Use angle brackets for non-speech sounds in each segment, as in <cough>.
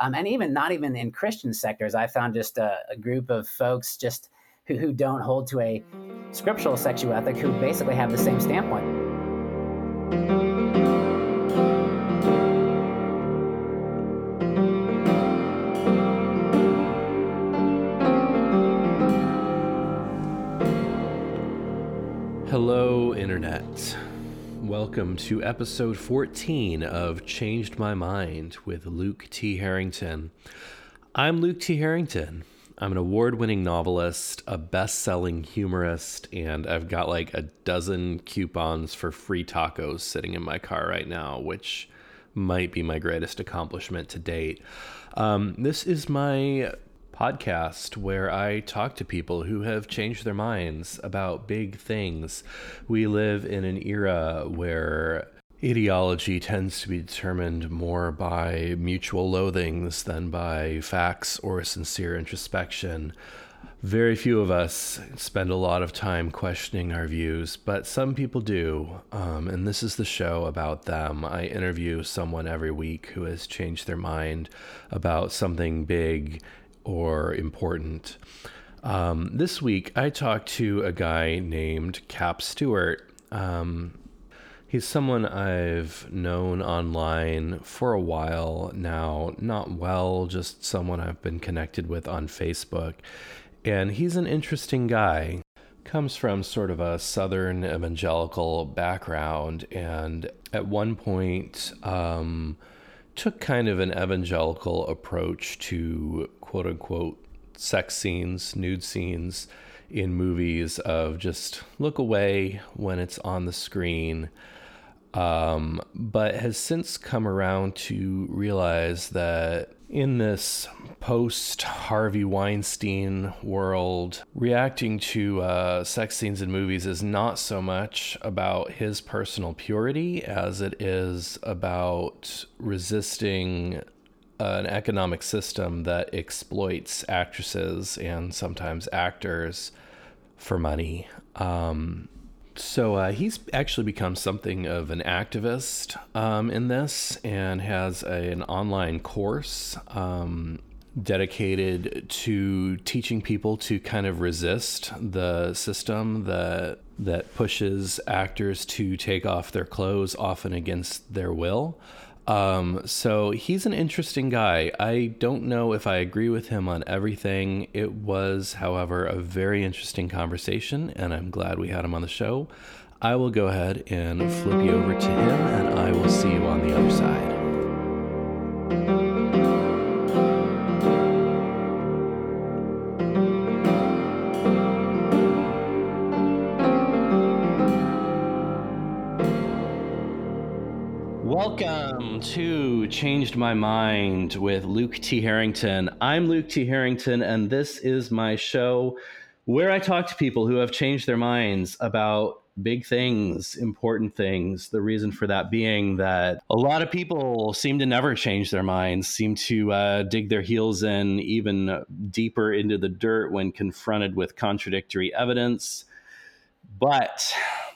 um, and even not even in Christian sectors. I found just a, a group of folks just who, who don't hold to a scriptural sexual ethic who basically have the same standpoint. Welcome to episode 14 of Changed My Mind with Luke T. Harrington. I'm Luke T. Harrington. I'm an award winning novelist, a best selling humorist, and I've got like a dozen coupons for free tacos sitting in my car right now, which might be my greatest accomplishment to date. Um, this is my podcast where I talk to people who have changed their minds about big things. We live in an era where ideology tends to be determined more by mutual loathings than by facts or sincere introspection. Very few of us spend a lot of time questioning our views, but some people do. Um, and this is the show about them. I interview someone every week who has changed their mind about something big or important. Um, this week, I talked to a guy named Cap Stewart. Um, he's someone I've known online for a while now, not well, just someone I've been connected with on Facebook. And he's an interesting guy. Comes from sort of a southern evangelical background, and at one point, um, took kind of an evangelical approach to quote unquote sex scenes, nude scenes in movies of just look away when it's on the screen. Um, but has since come around to realize that in this post Harvey Weinstein world, reacting to uh, sex scenes in movies is not so much about his personal purity as it is about resisting an economic system that exploits actresses and sometimes actors for money. Um, so uh, he's actually become something of an activist um, in this and has a, an online course um, dedicated to teaching people to kind of resist the system that that pushes actors to take off their clothes often against their will. Um, so he's an interesting guy. I don't know if I agree with him on everything. It was, however, a very interesting conversation, and I'm glad we had him on the show. I will go ahead and flip you over to him, and I will see you on the other side. Changed My Mind with Luke T. Harrington. I'm Luke T. Harrington, and this is my show where I talk to people who have changed their minds about big things, important things. The reason for that being that a lot of people seem to never change their minds, seem to uh, dig their heels in even deeper into the dirt when confronted with contradictory evidence. But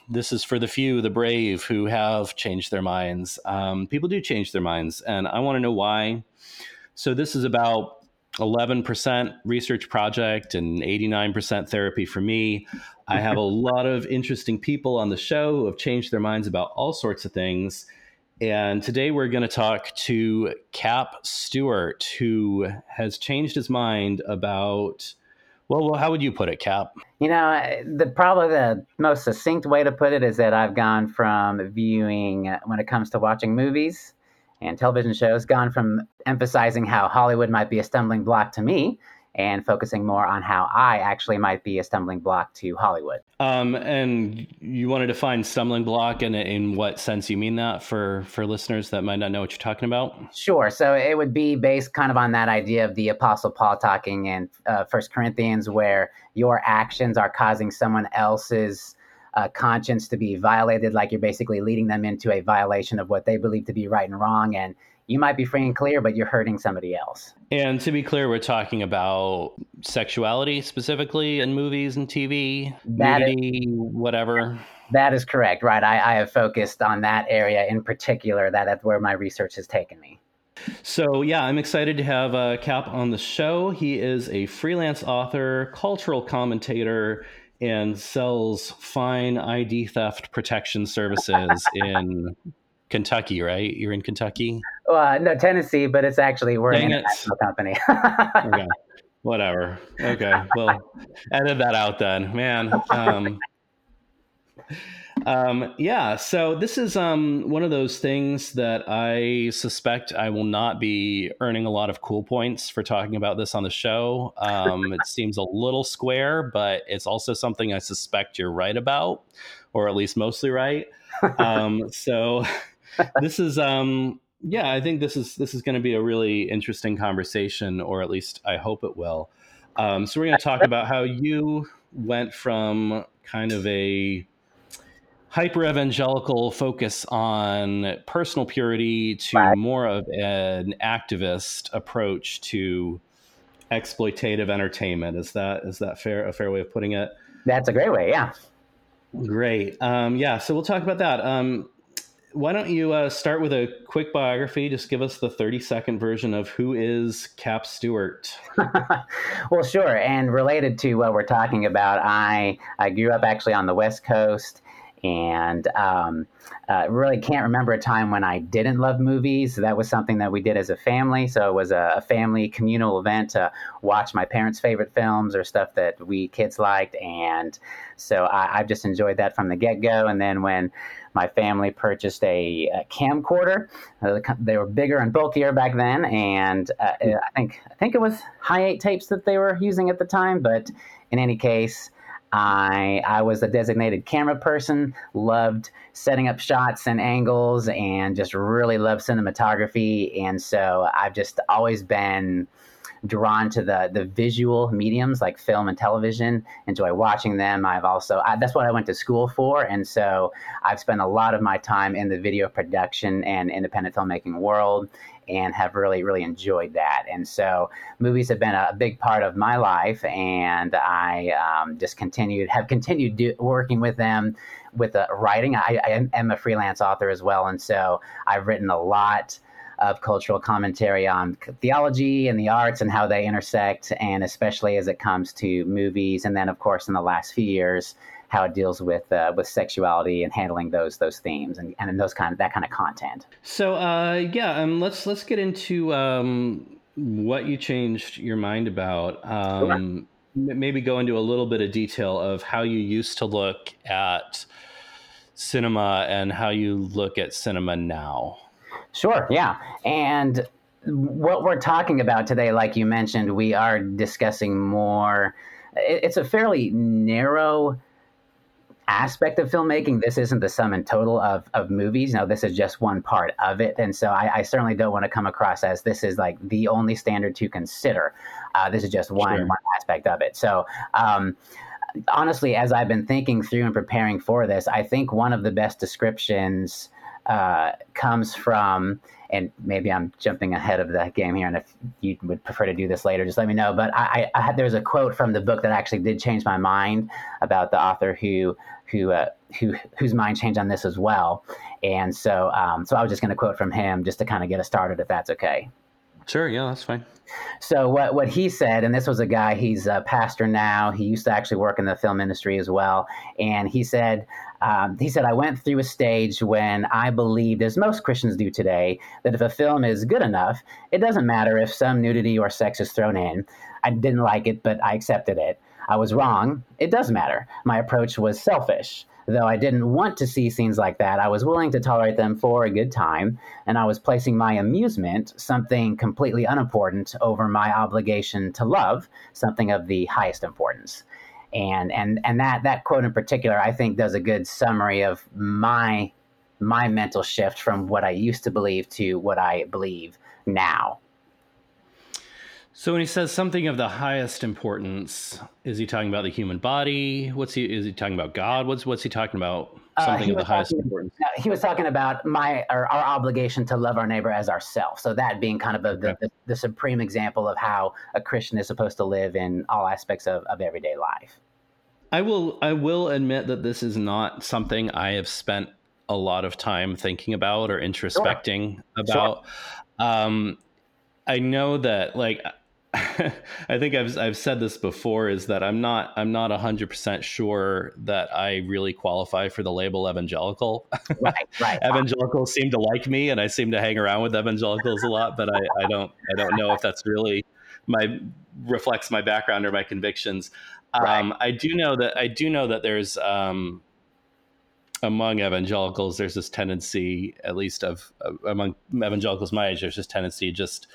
this is for the few, the brave, who have changed their minds. Um, people do change their minds, and I want to know why. So, this is about 11% research project and 89% therapy for me. I have a <laughs> lot of interesting people on the show who have changed their minds about all sorts of things. And today we're going to talk to Cap Stewart, who has changed his mind about well, well, how would you put it, Cap? You know, the probably the most succinct way to put it is that I've gone from viewing uh, when it comes to watching movies and television shows, gone from emphasizing how Hollywood might be a stumbling block to me and focusing more on how I actually might be a stumbling block to Hollywood. Um, and you want to define stumbling block and in what sense you mean that for for listeners that might not know what you're talking about? Sure. So it would be based kind of on that idea of the Apostle Paul talking in uh, First Corinthians, where your actions are causing someone else's uh, conscience to be violated, like you're basically leading them into a violation of what they believe to be right and wrong, and you might be free and clear, but you're hurting somebody else. And to be clear, we're talking about sexuality specifically in movies and TV, that nudity, is, whatever. That is correct, right? I, I have focused on that area in particular. That that's where my research has taken me. So, yeah, I'm excited to have uh, Cap on the show. He is a freelance author, cultural commentator, and sells fine ID theft protection services <laughs> in Kentucky, right? You're in Kentucky? Uh, no, Tennessee, but it's actually we're Dang an international company. <laughs> okay. Whatever. Okay. Well, edit that out then, man. Um, um, yeah. So this is um, one of those things that I suspect I will not be earning a lot of cool points for talking about this on the show. Um, it <laughs> seems a little square, but it's also something I suspect you're right about, or at least mostly right. Um, so <laughs> this is um, yeah, I think this is this is going to be a really interesting conversation, or at least I hope it will. Um, so we're going to talk <laughs> about how you went from kind of a hyper evangelical focus on personal purity to right. more of an activist approach to exploitative entertainment. Is that is that fair a fair way of putting it? That's a great way. Yeah. Great. Um, yeah. So we'll talk about that. Um, why don't you uh, start with a quick biography? Just give us the 30 second version of who is Cap Stewart. <laughs> well, sure. And related to what we're talking about, I, I grew up actually on the West Coast and um, uh, really can't remember a time when I didn't love movies. That was something that we did as a family. So it was a, a, family communal event to watch my parents' favorite films or stuff that we kids liked. And so I, have just enjoyed that from the get go. And then when my family purchased a, a camcorder. Uh, they were bigger and bulkier back then, and uh, I think I think it was high eight tapes that they were using at the time. But in any case, I I was a designated camera person, loved setting up shots and angles, and just really loved cinematography. And so I've just always been drawn to the the visual mediums like film and television. Enjoy watching them. I've also I, that's what I went to school for, and so I've spent a lot of my time in the video production and independent filmmaking world, and have really really enjoyed that. And so movies have been a, big part of my life, and I um, just continued have continued do, working with them with the writing. I, I am a freelance author as well, and so I've written a lot of cultural commentary on theology and the arts and how they intersect, and especially as it comes to movies. And then, of course, in the last few years, how it deals with uh, with sexuality and handling those those themes and, and those kind of that kind of content. So uh, yeah, um, let's let's get into um, what you changed your mind about. Um, sure. Maybe go into a little bit of detail of how you used to look at cinema and how you look at cinema now. Sure, yeah. And what we're talking about today, like you mentioned, we are discussing more. It's a fairly narrow aspect of filmmaking. This isn't the sum and total of, of movies. No, this is just one part of it. And so I, I certainly don't want to come across as this is like the only standard to consider. Uh, this is just one, sure. one aspect of it. So, um, honestly, as I've been thinking through and preparing for this, I think one of the best descriptions uh, comes from, and maybe I'm jumping ahead of the game here, and if you would prefer to do this later, just let me know. But I, I, I had, there's a quote from the book that actually did change my mind about the author who who uh, who whose mind changed on this as well. And so um, so I was just going to quote from him just to kind of get us started, if that's okay. Sure. Yeah, that's fine. So what what he said, and this was a guy. He's a pastor now. He used to actually work in the film industry as well. And he said, um, he said, I went through a stage when I believed, as most Christians do today, that if a film is good enough, it doesn't matter if some nudity or sex is thrown in. I didn't like it, but I accepted it. I was wrong. It does matter. My approach was selfish. Though I didn't want to see scenes like that, I was willing to tolerate them for a good time, and I was placing my amusement, something completely unimportant, over my obligation to love, something of the highest importance. And and and that that quote in particular, I think, does a good summary of my my mental shift from what I used to believe to what I believe now. So when he says something of the highest importance, is he talking about the human body? What's he is he talking about God? What's what's he talking about? Uh, something uh, of the highest talking, importance. He was talking about my our, our obligation to love our neighbor as ourselves. So that being kind of a, the, the, the, supreme example of how a Christian is supposed to live in all aspects of, of everyday life. I will I will admit that this is not something I have spent a lot of time thinking about or introspecting sure. about. Sure. Um, I know that like <laughs> I think I've I've said this before is that I'm not I'm not hundred percent sure that I really qualify for the label evangelical. Right, right. <laughs> evangelicals seem to like me, and I seem to hang around with evangelicals a lot, but I, I don't I don't know if that's really my reflects my background or my convictions. Right. Um, I do know that I do know that there's um, among evangelicals there's this tendency, at least of uh, among evangelicals my age, there's this tendency just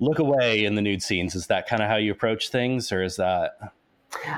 look away in the nude scenes. Is that kind of how you approach things, or is that?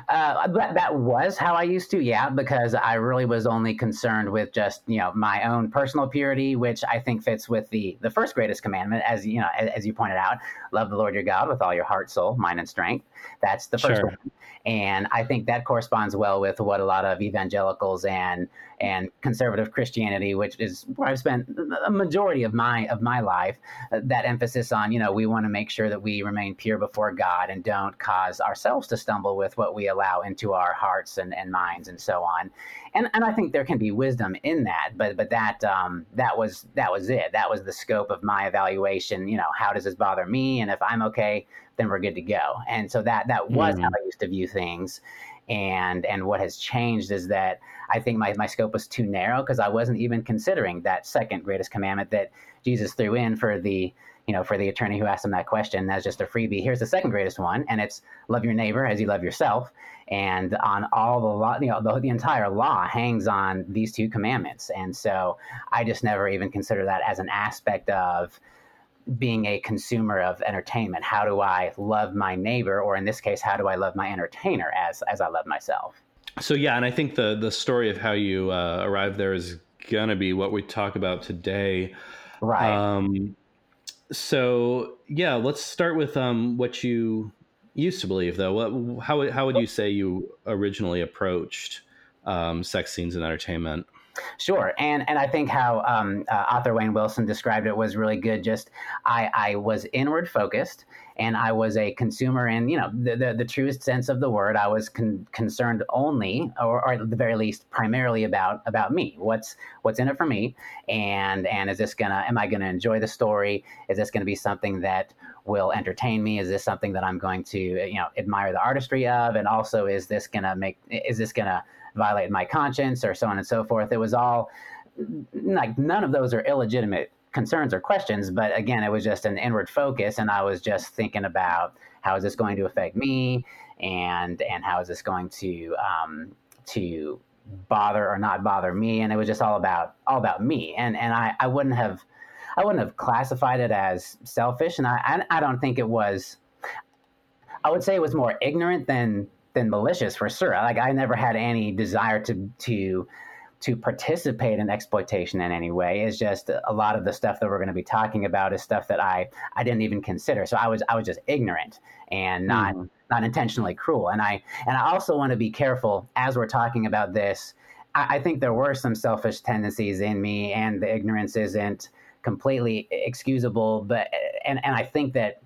Uh, that, that was how I used to, yeah, because I really was only concerned with just you know my own personal purity, which I think fits with the the first greatest commandment, as you know, as, as you pointed out, love the Lord your God with all your heart, soul, mind, and strength. That's the first sure. one, and I think that corresponds well with what a lot of evangelicals and and conservative Christianity, which is where I've spent a majority of my of my life, uh, that emphasis on you know we want to make sure that we remain pure before God and don't cause ourselves to stumble with what we allow into our hearts and, and minds and so on. And and I think there can be wisdom in that, but but that um, that was that was it. That was the scope of my evaluation. You know, how does this bother me? And if I'm okay, then we're good to go. And so that that was mm-hmm. how I used to view things and and what has changed is that I think my, my scope was too narrow because I wasn't even considering that second greatest commandment that Jesus threw in for the you know for the attorney who asked him that question as just a freebie. Here's the second greatest one, and it's love your neighbor as you love yourself. And on all the law, you know, the, the entire law hangs on these two commandments. And so I just never even consider that as an aspect of being a consumer of entertainment. How do I love my neighbor, or in this case, how do I love my entertainer as as I love myself? So yeah, and I think the the story of how you uh, arrived there is gonna be what we talk about today. Right. Um, so yeah, let's start with um, what you used to believe, though. What how how would you say you originally approached um, sex scenes in entertainment? Sure, and and I think how um, uh, author Wayne Wilson described it was really good. Just I I was inward focused, and I was a consumer in you know the the, the truest sense of the word. I was con- concerned only, or, or, at the very least, primarily about about me. What's what's in it for me, and and is this gonna? Am I gonna enjoy the story? Is this gonna be something that will entertain me? Is this something that I'm going to you know admire the artistry of? And also, is this gonna make? Is this gonna violate my conscience or so on and so forth. It was all like none of those are illegitimate concerns or questions, but again, it was just an inward focus, and I was just thinking about how is this going to affect me, and and how is this going to um, to bother or not bother me, and it was just all about all about me, and and I I wouldn't have I wouldn't have classified it as selfish, and I I, I don't think it was. I would say it was more ignorant than than malicious for sure. Like I never had any desire to to to participate in exploitation in any way. It's just a lot of the stuff that we're going to be talking about is stuff that I I didn't even consider. So I was I was just ignorant and not mm. not intentionally cruel. And I and I also want to be careful as we're talking about this. I, I think there were some selfish tendencies in me, and the ignorance isn't completely excusable. But and and I think that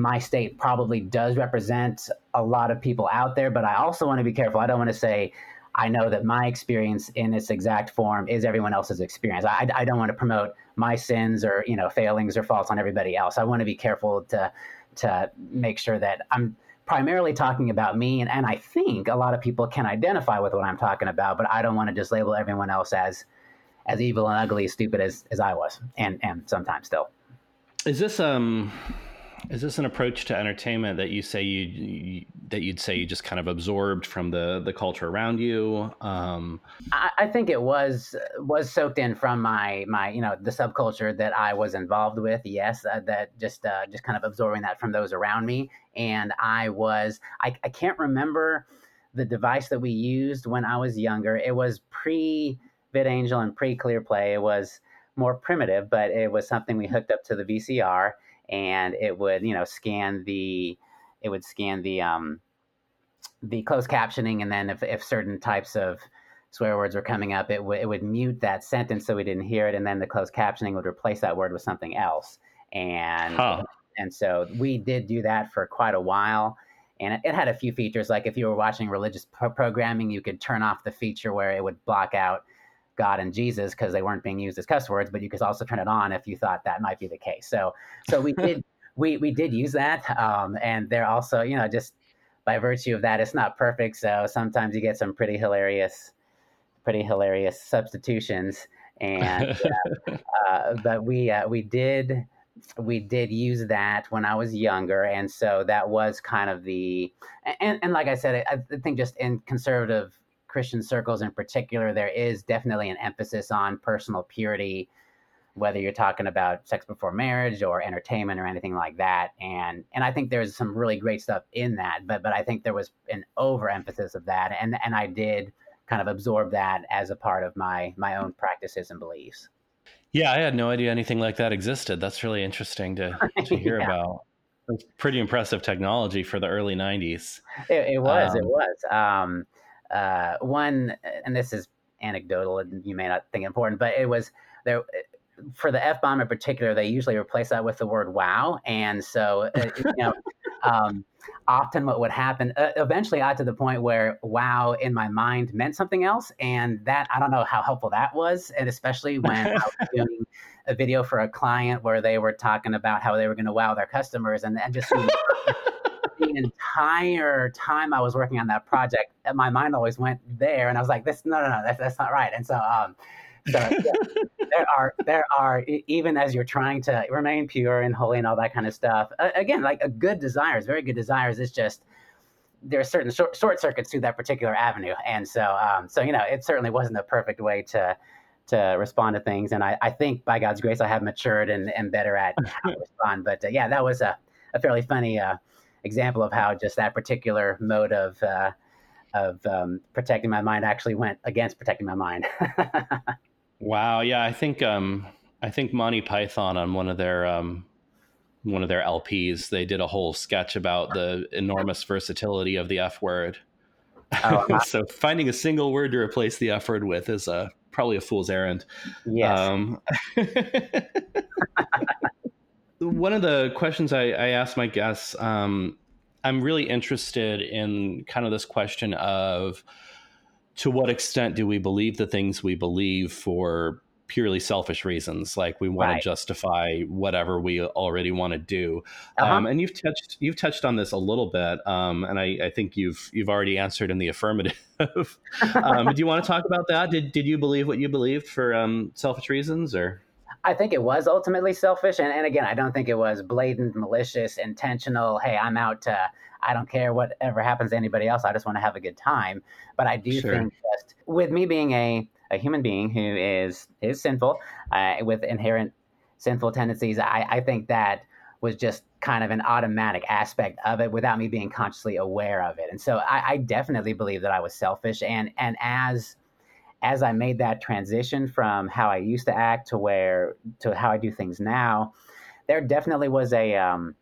my state probably does represent a lot of people out there, but I also want to be careful. I don't want to say I know that my experience in its exact form is everyone else's experience. I, I don't want to promote my sins or you know failings or faults on everybody else. I want to be careful to to make sure that I'm primarily talking about me, and, and I think a lot of people can identify with what I'm talking about, but I don't want to just label everyone else as as evil and ugly, stupid as as I was, and and sometimes still. Is this um is this an approach to entertainment that you say you, you that you'd say you just kind of absorbed from the the culture around you? Um, I, I, think it was was soaked in from my my you know the subculture that I was involved with. Yes, uh, that just uh, just kind of absorbing that from those around me, and I was I, I can't remember the device that we used when I was younger. It was pre VidAngel and pre ClearPlay. It was more primitive, but it was something we hooked up to the VCR and it would you know scan the it would scan the um, the closed captioning, and then if, if certain types of swear words were coming up, it, w- it would mute that sentence so we didn't hear it, and then the closed captioning would replace that word with something else. And huh. and so we did do that for quite a while, and it, it had a few features. Like if you were watching religious pro- programming, you could turn off the feature where it would block out God and Jesus because they weren't being used as cuss words, but you could also turn it on if you thought that might be the case. So, so we did we we did use that, um, and they're also you know just by virtue of that, it's not perfect. So sometimes you get some pretty hilarious, pretty hilarious substitutions. And <laughs> uh, uh, but we uh, we did we did use that when I was younger, and so that was kind of the and and like I said, I, I think just in conservative Christian circles in particular, there is definitely an emphasis on personal purity, whether you're talking about sex before marriage or entertainment or anything like that. And and I think there's some really great stuff in that, but but I think there was an overemphasis of that, and and I did kind of absorb that as a part of my my own practices and beliefs. Yeah, I had no idea anything like that existed. That's really interesting to to <laughs> hear yeah. about. It's pretty impressive technology for the early '90s. It, it was. Um, it was. Um, uh, one, and this is anecdotal, and you may not think important, but it was there for the f bomb in particular. They usually replace that with the word "wow," and so uh, you know, <laughs> um, often what would happen. Uh, eventually, I got to the point where "wow" in my mind meant something else, and that I don't know how helpful that was, and especially when I was <laughs> doing a video for a client where they were talking about how they were going to wow their customers, and, and just the entire time I was working on that project, my mind always went there, and I was like, "This, no, no, no, that's, that's not right." And so, um, so yeah, <laughs> there are there are even as you're trying to remain pure and holy and all that kind of stuff. Uh, again, like a good desires, very good desires. It's just there are certain short, short circuits to that particular avenue, and so, um, so you know, it certainly wasn't the perfect way to to respond to things. And I, I think by God's grace, I have matured and, and better at how to <laughs> respond. But uh, yeah, that was a, a fairly funny uh, example of how just that particular mode of uh, of um, protecting my mind actually went against protecting my mind. <laughs> wow. Yeah, I think um, I think Monty Python on one of their um, one of their LPs, they did a whole sketch about the enormous versatility of the F word. Oh, <laughs> so finding a single word to replace the F word with is a probably a fool's errand. Yes. Um, <laughs> one of the questions I, I asked my guests, um, I'm really interested in kind of this question of to what extent do we believe the things we believe for purely selfish reasons? Like we want right. to justify whatever we already want to do. Uh-huh. um, and you've touched you've touched on this a little bit um, and I, I, think you've you've already answered in the affirmative. <laughs> Um, do you want to talk about that? Did, did you believe what you believed for um, selfish reasons or I think it was ultimately selfish. And, and again, I don't think it was blatant, malicious, intentional. Hey, I'm out to, I don't care whatever happens to anybody else. I just want to have a good time. But I do sure. think just with me being a, a human being who is, is sinful uh, with inherent sinful tendencies, I, I think that was just kind of an automatic aspect of it without me being consciously aware of it. And so I, I definitely believe that I was selfish. And, and as, as I made that transition from how I used to act to where to how I do things now, there definitely was a um,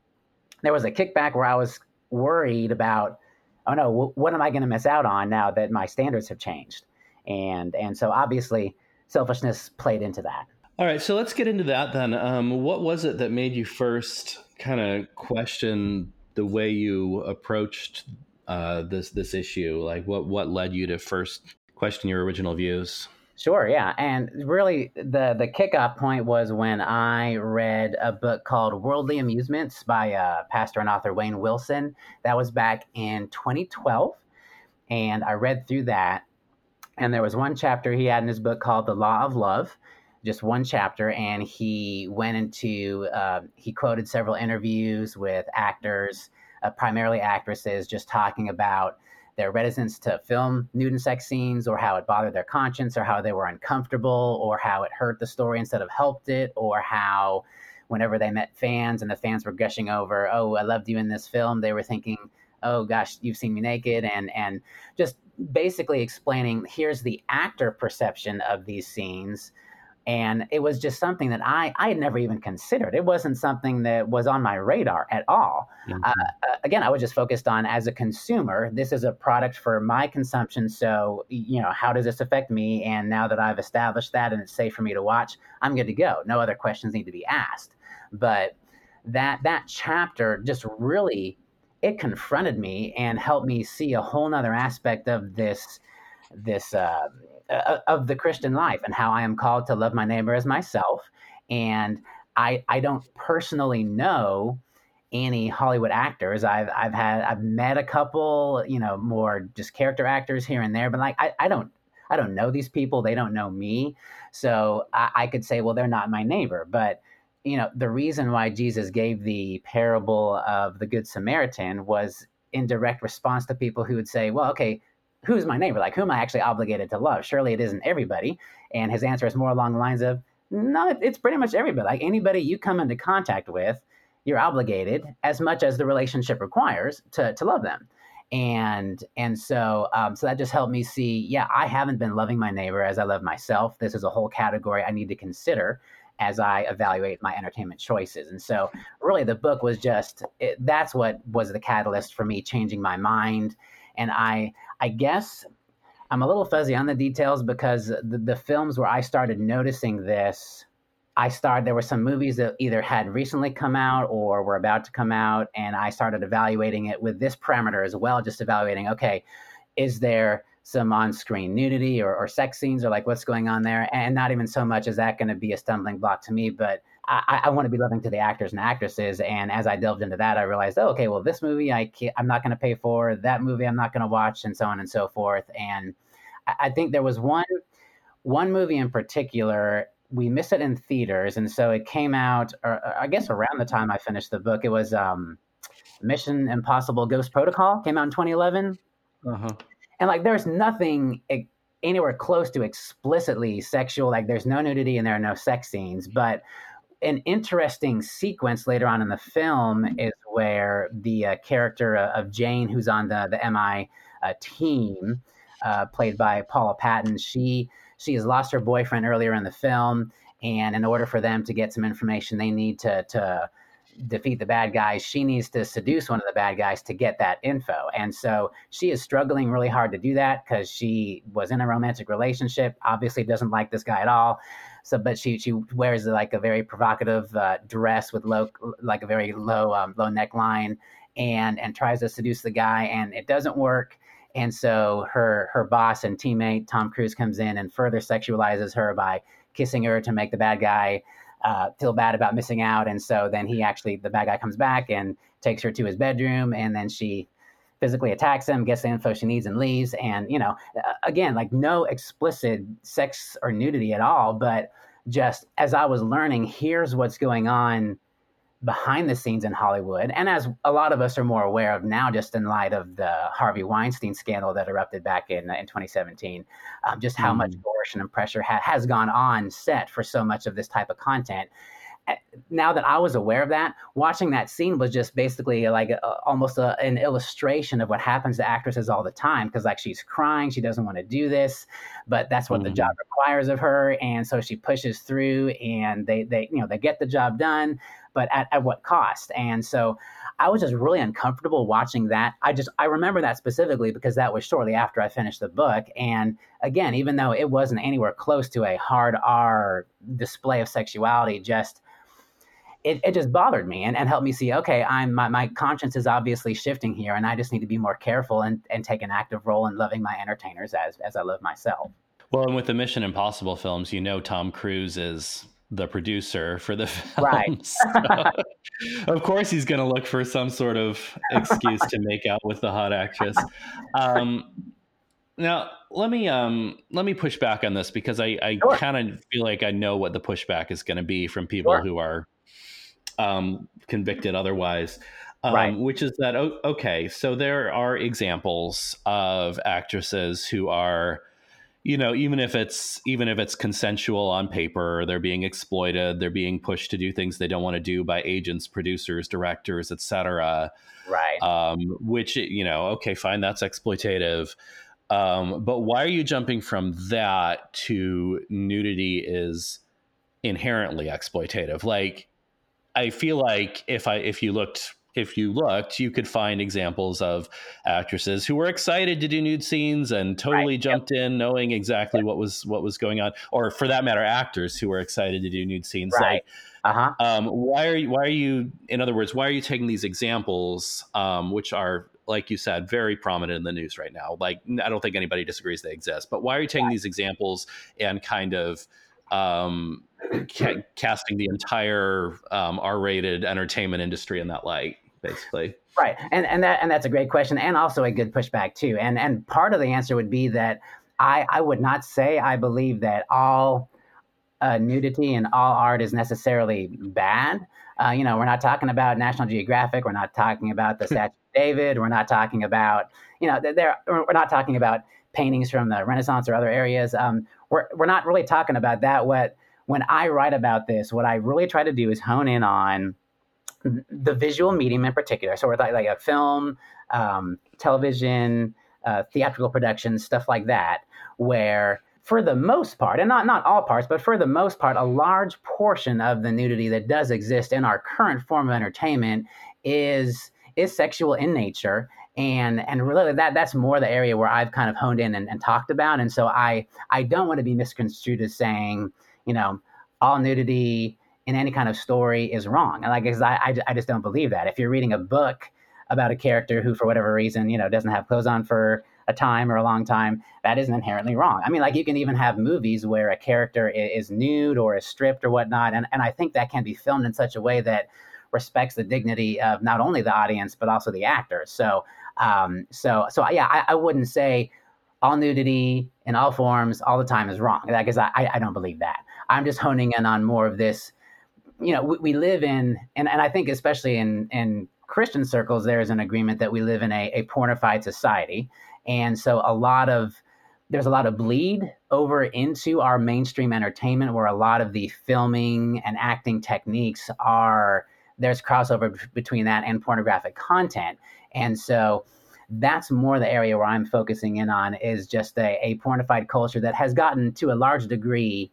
there was a kickback where I was worried about, oh no, w- what am I going to miss out on now that my standards have changed, and and so obviously selfishness played into that. All right, so let's get into that then. Um, what was it that made you first kind of question the way you approached uh, this this issue? Like, what what led you to first question your original views. Sure, yeah. And really the the kickoff point was when I read a book called Worldly Amusements by uh, pastor and author Wayne Wilson. That was back in 2012. And I read through that. And there was one chapter he had in his book called The Law of Love, just one chapter. And he went into, uh, he quoted several interviews with actors, uh, primarily actresses, just talking about their reticence to film nude and sex scenes or how it bothered their conscience or how they were uncomfortable or how it hurt the story instead of helped it or how whenever they met fans and the fans were gushing over oh i loved you in this film they were thinking oh gosh you've seen me naked and and just basically explaining here's the actor perception of these scenes and it was just something that I, I had never even considered. It wasn't something that was on my radar at all. Mm-hmm. Uh, again, I was just focused on as a consumer, this is a product for my consumption. So, you know, how does this affect me? And now that I've established that and it's safe for me to watch, I'm good to go. No other questions need to be asked. But that that chapter just really it confronted me and helped me see a whole nother aspect of this this uh, uh, of the Christian life and how I am called to love my neighbor as myself. And I I don't personally know any Hollywood actors. I've I've had I've met a couple, you know, more just character actors here and there, but like I, I don't I don't know these people. They don't know me. So I, I could say, well, they're not my neighbor. But you know, the reason why Jesus gave the parable of the Good Samaritan was in direct response to people who would say, well, okay, who's my neighbor? Like, who am I actually obligated to love? Surely it isn't everybody. And his answer is more along the lines of, no, it's pretty much everybody. Like anybody you come into contact with, you're obligated as much as the relationship requires to, to love them. And and so um, so that just helped me see, yeah, I haven't been loving my neighbor as I love myself. This is a whole category I need to consider as I evaluate my entertainment choices. And so, really, the book was just it, that's what was the catalyst for me changing my mind. And I, I guess I'm a little fuzzy on the details because the, the films where I started noticing this, I started, there were some movies that either had recently come out or were about to come out. And I started evaluating it with this parameter as well, just evaluating, okay, is there some on-screen nudity or, or sex scenes or like what's going on there and not even so much is that going to be a stumbling block to me but I, I want to be loving to the actors and actresses and as i delved into that i realized oh, okay well this movie I can't, i'm not going to pay for that movie i'm not going to watch and so on and so forth and I, I think there was one one movie in particular we missed it in theaters and so it came out or, i guess around the time i finished the book it was um, mission impossible ghost protocol came out in 2011 uh-huh. And like there's nothing anywhere close to explicitly sexual like there's no nudity and there are no sex scenes but an interesting sequence later on in the film is where the uh, character uh, of Jane, who's on the the MI uh, team, uh, played by Paula Patton, she she has lost her boyfriend earlier in the film, and in order for them to get some information, they need to to defeat the bad guys, she needs to seduce one of the bad guys to get that info. And so she is struggling really hard to do that because she was in a romantic relationship, obviously doesn't like this guy at all. So, but she she wears like a very provocative uh, dress with low, like a very low um, low neckline, and and tries to seduce the guy, and it doesn't work. And so her her boss and teammate Tom Cruise comes in and further sexualizes her by kissing her to make the bad guy uh, feel bad about missing out. And so then he actually, the bad guy comes back and takes her to his bedroom, and then she physically attacks him, gets the info she needs, and leaves. And, you know, again, like no explicit sex or nudity at all, but just as I was learning, here's what's going on behind the scenes in Hollywood, and as a lot of us are more aware of now, just in light of the Harvey Weinstein scandal that erupted back in in 2017, um, just how mm. much coercion and pressure ha- has gone on set for so much of this type of content. Now that I was aware of that, watching that scene was just basically like a, almost a, an illustration of what happens to actresses all the time. Because like she's crying, she doesn't want to do this, but that's what mm. the job requires of her, and so she pushes through, and they they you know they get the job done but at, at what cost? And so I was just really uncomfortable watching that. I just I remember that specifically because that was shortly after I finished the book. And again, even though it wasn't anywhere close to a hard R display of sexuality, just it, it just bothered me and, and helped me see, okay, I'm my, my conscience is obviously shifting here and I just need to be more careful and, and take an active role in loving my entertainers as as I love myself. Well, and with the Mission Impossible films, you know Tom Cruise is the producer for the film. <laughs> Right. so, of course, he's going to look for some sort of excuse to make out with the hot actress. Um, now, let me um, let me push back on this because I, I sure. kind of feel like I know what the pushback is going to be from people sure. who are um, convicted otherwise. Um, right. Which is that okay? So there are examples of actresses who are you know even if it's even if it's consensual on paper they're being exploited they're being pushed to do things they don't want to do by agents producers directors etc right um, which you know okay fine that's exploitative um, but why are you jumping from that to nudity is inherently exploitative like i feel like if i if you looked if you looked, you could find examples of actresses who were excited to do nude scenes and totally right. jumped yep. in, knowing exactly what was what was going on, or for that matter, actors who were excited to do nude scenes. Right. Like, uh-huh. um, why are you? Why are you? In other words, why are you taking these examples, um, which are like you said, very prominent in the news right now. Like, I don't think anybody disagrees they exist. But why are you taking these examples and kind of um, <clears throat> ca- casting the entire um, R-rated entertainment industry in that light, basically? Right, and and that and that's a great question, and also a good pushback too. And and part of the answer would be that I I would not say I believe that all uh, nudity and all art is necessarily bad. Uh, you know, we're not talking about National Geographic. We're not talking about the <laughs> Statue of David. We're not talking about, you know, there. We're not talking about paintings from the Renaissance or other areas. Um, we're we're not really talking about that. What when I write about this, what I really try to do is hone in on the visual medium in particular. So we're like, like a film, um, television, uh, theatrical production, stuff like that, where for the most part, and not not all parts, but for the most part, a large portion of the nudity that does exist in our current form of entertainment is is sexual in nature. And and really that that's more the area where I've kind of honed in and, and talked about. And so I I don't want to be misconstrued as saying, you know, all nudity in any kind of story is wrong. And like I, I, I just don't believe that. If you're reading a book about a character who, for whatever reason, you know, doesn't have clothes on for a time or a long time, that isn't inherently wrong. I mean, like you can even have movies where a character is, nude or is stripped or whatnot, and and I think that can be filmed in such a way that respects the dignity of not only the audience but also the actors. So, um, so so yeah, I, I wouldn't say all nudity in all forms all the time is wrong because I, I don't believe that. I'm just honing in on more of this. You know, we, we live in, and, and I think especially in in Christian circles, there is an agreement that we live in a, a pornified society. And so a lot of there's a lot of bleed over into our mainstream entertainment where a lot of the filming and acting techniques are there's crossover between that and pornographic content. And so that's more the area where I'm focusing in on is just a, a pornified culture that has gotten to a large degree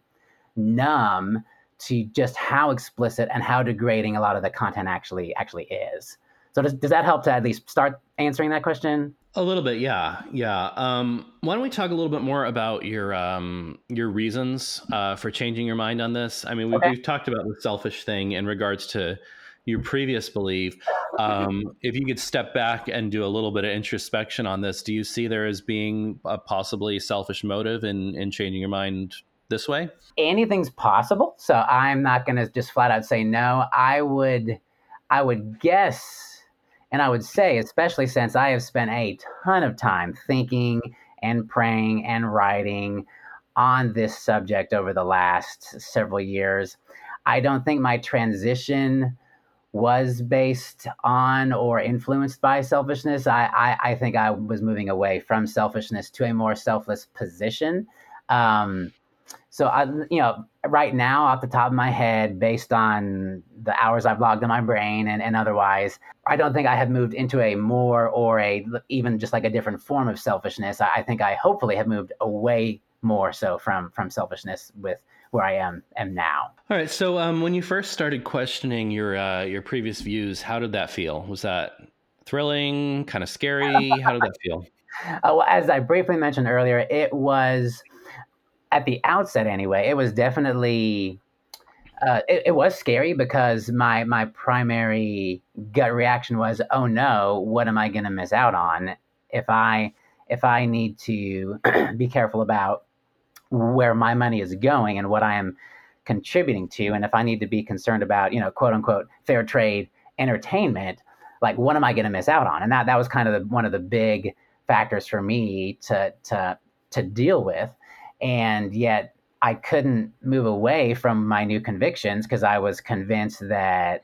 numb to just how explicit and how degrading a lot of the content actually actually is. So does, does that help to at least start answering that question? A little bit, yeah, yeah. Um, why don't we talk a little bit more about your um, your reasons uh, for changing your mind on this? I mean, we've, okay. we've talked about the selfish thing in regards to your previous belief. Um, if you could step back and do a little bit of introspection on this, do you see there as being a possibly selfish motive in in changing your mind this way? Anything's possible, so I'm not going to just flat out say no. I would, I would guess and I would say, especially since I have spent a ton of time thinking and praying and writing on this subject over the last several years, I don't think my transition was based on or influenced by selfishness. I, I, I think I was moving away from selfishness to a more selfless position. Um, so I, you know, right now off the top of my head, based on the hours I've logged in my brain and, and otherwise, I don't think I have moved into a more or a even just like a different form of selfishness. I, I think I hopefully have moved away more so from from selfishness with where I am am now. All right. So um, when you first started questioning your uh, your previous views, how did that feel? Was that thrilling, kind of scary? How did that feel? <laughs> Uh, well, as I briefly mentioned earlier, it was at the outset anyway, it was definitely uh, it, it, was scary because my my primary gut reaction was, oh no, what am I going to miss out on if I if I need to <clears throat> be careful about where my money is going and what I am contributing to, and if I need to be concerned about you know quote unquote fair trade entertainment, like what am I going to miss out on? And that that was kind of the, one of the big factors for me to to to deal with and yet I couldn't move away from my new convictions because I was convinced that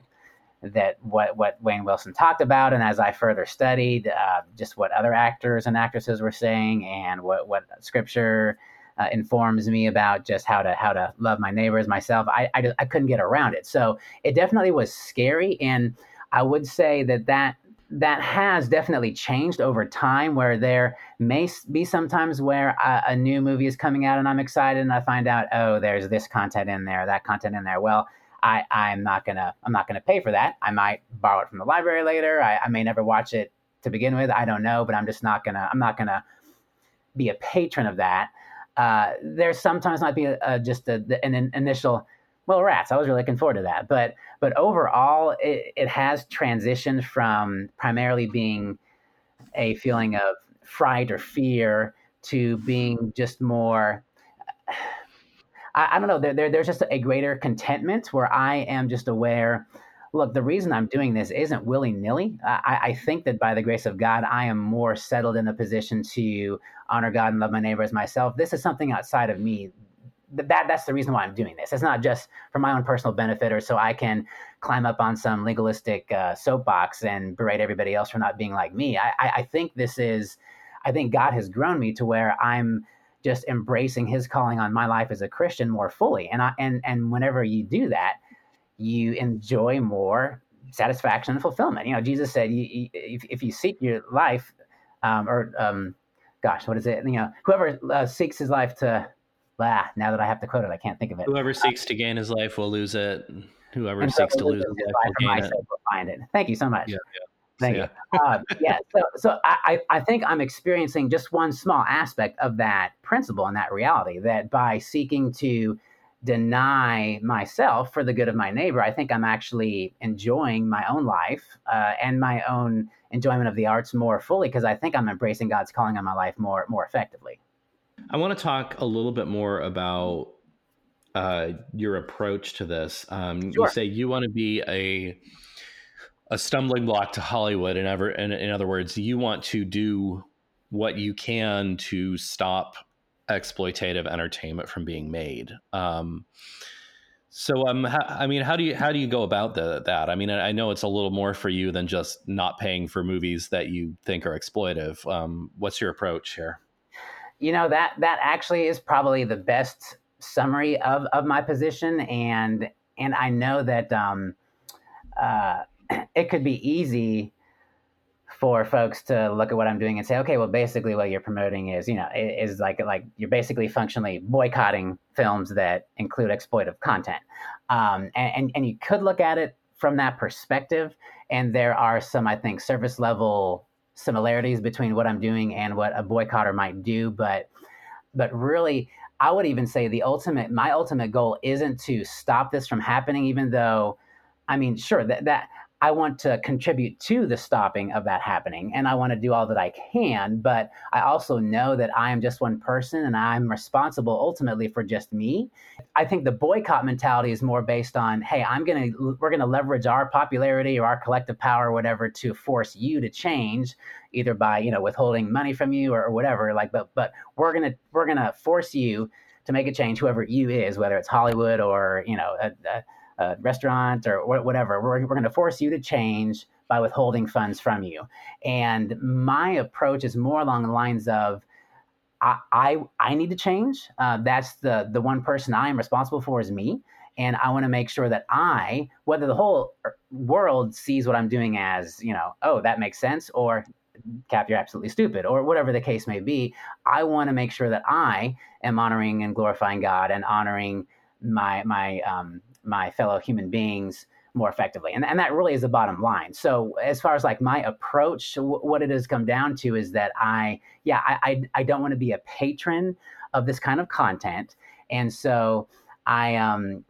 that what what Wayne Wilson talked about, and as I further studied, uh, just what other actors and actresses were saying, and what what Scripture uh, informs me about just how to how to love my neighbors, myself. I I, I couldn't get around it, so it definitely was scary, and I would say that that that has definitely changed over time where there may be sometimes where a, a, new movie is coming out and i'm excited and i find out oh there's this content in there that content in there. Well I, i'm not gonna i'm not gonna pay for that. I might borrow it from the library later. I, I may never watch it to begin with. I don't know but i'm just not gonna i'm not gonna be a patron of that uh, there sometimes might be a, a, just a, an initial well, rats. I was really looking forward to that. But but overall, it, it has transitioned from primarily being a feeling of fright or fear to being just more I, I don't know there, there, there's just a greater contentment where i am just aware look the reason i'm doing this isn't willy-nilly I, I think that by the grace of god i am more settled in a position to honor god and love my neighbor as myself this is something outside of me that that's the reason why I'm doing this. It's not just for my own personal benefit or so I can climb up on some legalistic uh, soapbox and berate everybody else for not being like me. I, I, I think this is, I think God has grown me to where I'm just embracing His calling on my life as a Christian more fully. And I and and whenever you do that, you enjoy more satisfaction and fulfillment. You know, Jesus said, you, you, if, if you seek your life, um, or um, gosh, what is it? You know, whoever uh, seeks his life to blah, now that I have to quote it, I can't think of it. Whoever seeks to gain his life will lose it. Whoever seeks to lose his life will gain it. Will find it. Thank you so much. Yeah, yeah. Thank yeah. you. Uh, <laughs> yeah. So, so I, I think I'm experiencing just one small aspect of that principle and that reality that by seeking to deny myself for the good of my neighbor, I think I'm actually enjoying my own life uh, and my own enjoyment of the arts more fully because I think I'm embracing God's calling on my life more more effectively. I want to talk a little bit more about uh, your approach to this. Um, sure. You say you want to be a a stumbling block to Hollywood, and ever, in, in other words, you want to do what you can to stop exploitative entertainment from being made. Um, so, um, I mean, how do you how do you go about the, that? I mean, I know it's a little more for you than just not paying for movies that you think are exploitive. Um, what's your approach here? you know that that actually is probably the best summary of of my position and and i know that um uh <clears throat> it could be easy for folks to look at what i'm doing and say okay well basically what you're promoting is you know is like like you're basically functionally boycotting films that include exploitive content. Um and, and and you could look at it from that perspective and there are some i think service level similarities between what I'm doing and what a boycotter might do, but but really I would even say the ultimate my ultimate goal isn't to stop this from happening even though I mean sure that that I want to contribute to the stopping of that happening and I want to do all that I can. But I also know that I am just one person and I'm responsible ultimately for just me. I think the boycott mentality is more based on, hey, I'm going to, we're going to leverage our popularity or our collective power or whatever to force you to change either by, you know, withholding money from you or, or whatever. Like, but, but we're going to, we're going to force you to make a change, whoever you is, whether it's Hollywood or, you know, a, a a restaurant or whatever. We're, we're going to force you to change by withholding funds from you. And my approach is more along the lines of I, I, I need to change. Uh, that's the, the one person I am responsible for is me. And I want to make sure that I, whether the whole world sees what I'm doing as, you know, oh, that makes sense, or Cap, you're absolutely stupid, or whatever the case may be, I want to make sure that I am honoring and glorifying God and honoring my my um, my fellow human beings more effectively. And, and that really is the bottom line. So as far as like my approach, w- what it has come down to is that I, yeah, I, I, I don't want to be a patron of this kind of content. And so I, um,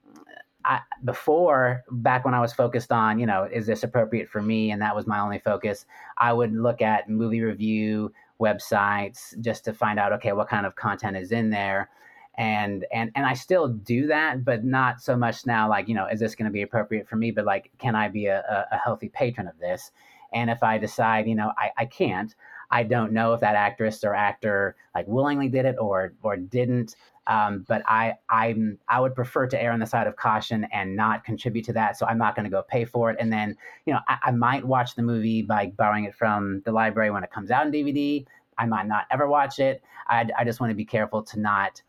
I, before back when I was focused on, you know, is this appropriate for me? And that was my only focus. I would look at movie review websites just to find out, okay, what kind of content is in there and and and I still do that, but not so much now. Like you know, is this going to be appropriate for me? But like, can I be a, a healthy patron of this? And if I decide, you know, I, I can't, I don't know if that actress or actor like willingly did it or or didn't. Um, but I I'm I would prefer to err on the side of caution and not contribute to that. So I'm not going to go pay for it. And then you know I, I might watch the movie by borrowing it from the library when it comes out in DVD. I might not ever watch it. I, I just want to be careful to not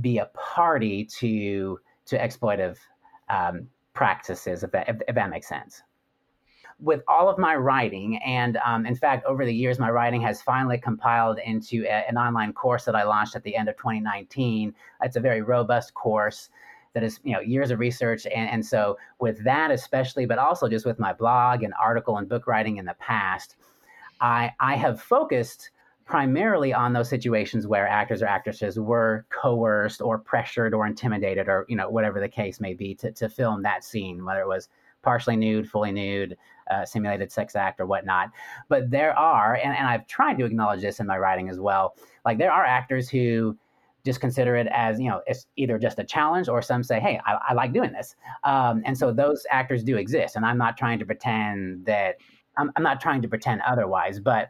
be a party to to exploitive um, practices, if that if, if, that makes sense. With all of my writing, and um, in fact, over the years, my writing has finally compiled into a, an online course that I launched at the end of 2019. It's a very robust course that is, you know, years of research, and, and so with that especially, but also just with my blog and article and book writing in the past, I I have focused primarily on those situations where actors or actresses were coerced or pressured or intimidated or you know whatever the case may be to, to film that scene whether it was partially nude fully nude uh, simulated sex act or whatnot. But there are, and, and I've tried to acknowledge this in my writing as well. Like there are actors who just consider it as you know it's either just a challenge or some say hey i, I like doing this um, and so those actors do exist and i'm not trying to pretend that I'm, I'm, not trying to pretend otherwise but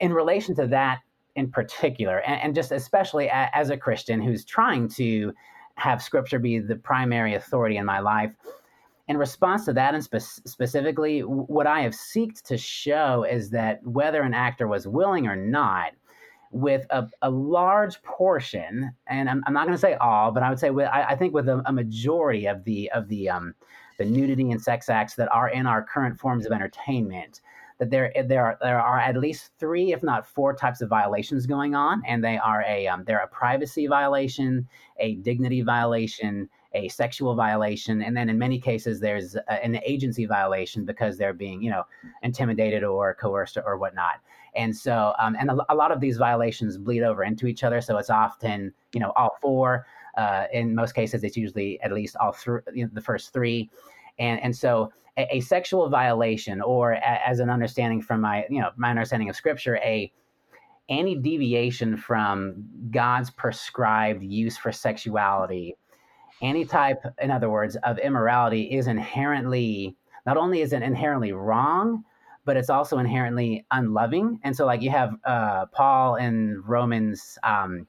in relation to that in particular and, and just especially a, as a christian who's trying to have scripture be the primary authority in my life in response to that and spe- specifically what i have seeked to show is that whether an actor was willing or not with a, a large portion, and I'm, I'm not going to say all, but I would say with, I, I think with a, a, majority of the of the um, the nudity and sex acts that are in our current forms of entertainment, that there there are there are at least three, if not four, types of violations going on, and they are a um, they're a privacy violation, a dignity violation, a sexual violation, and then in many cases there's a, an agency violation because they're being you know intimidated or coerced or whatnot. And so, um, and a, a, lot of these violations bleed over into each other. So it's often, you know, all four. Uh, in most cases, it's usually at least all three, you know, the first three. And, and so a, a sexual violation, or a, as an understanding from my, you know, my understanding of scripture, a, any deviation from God's prescribed use for sexuality, any type, in other words, of immorality is inherently, not only is it inherently wrong, but it's also inherently unloving. And so, like you have uh, Paul in Romans um,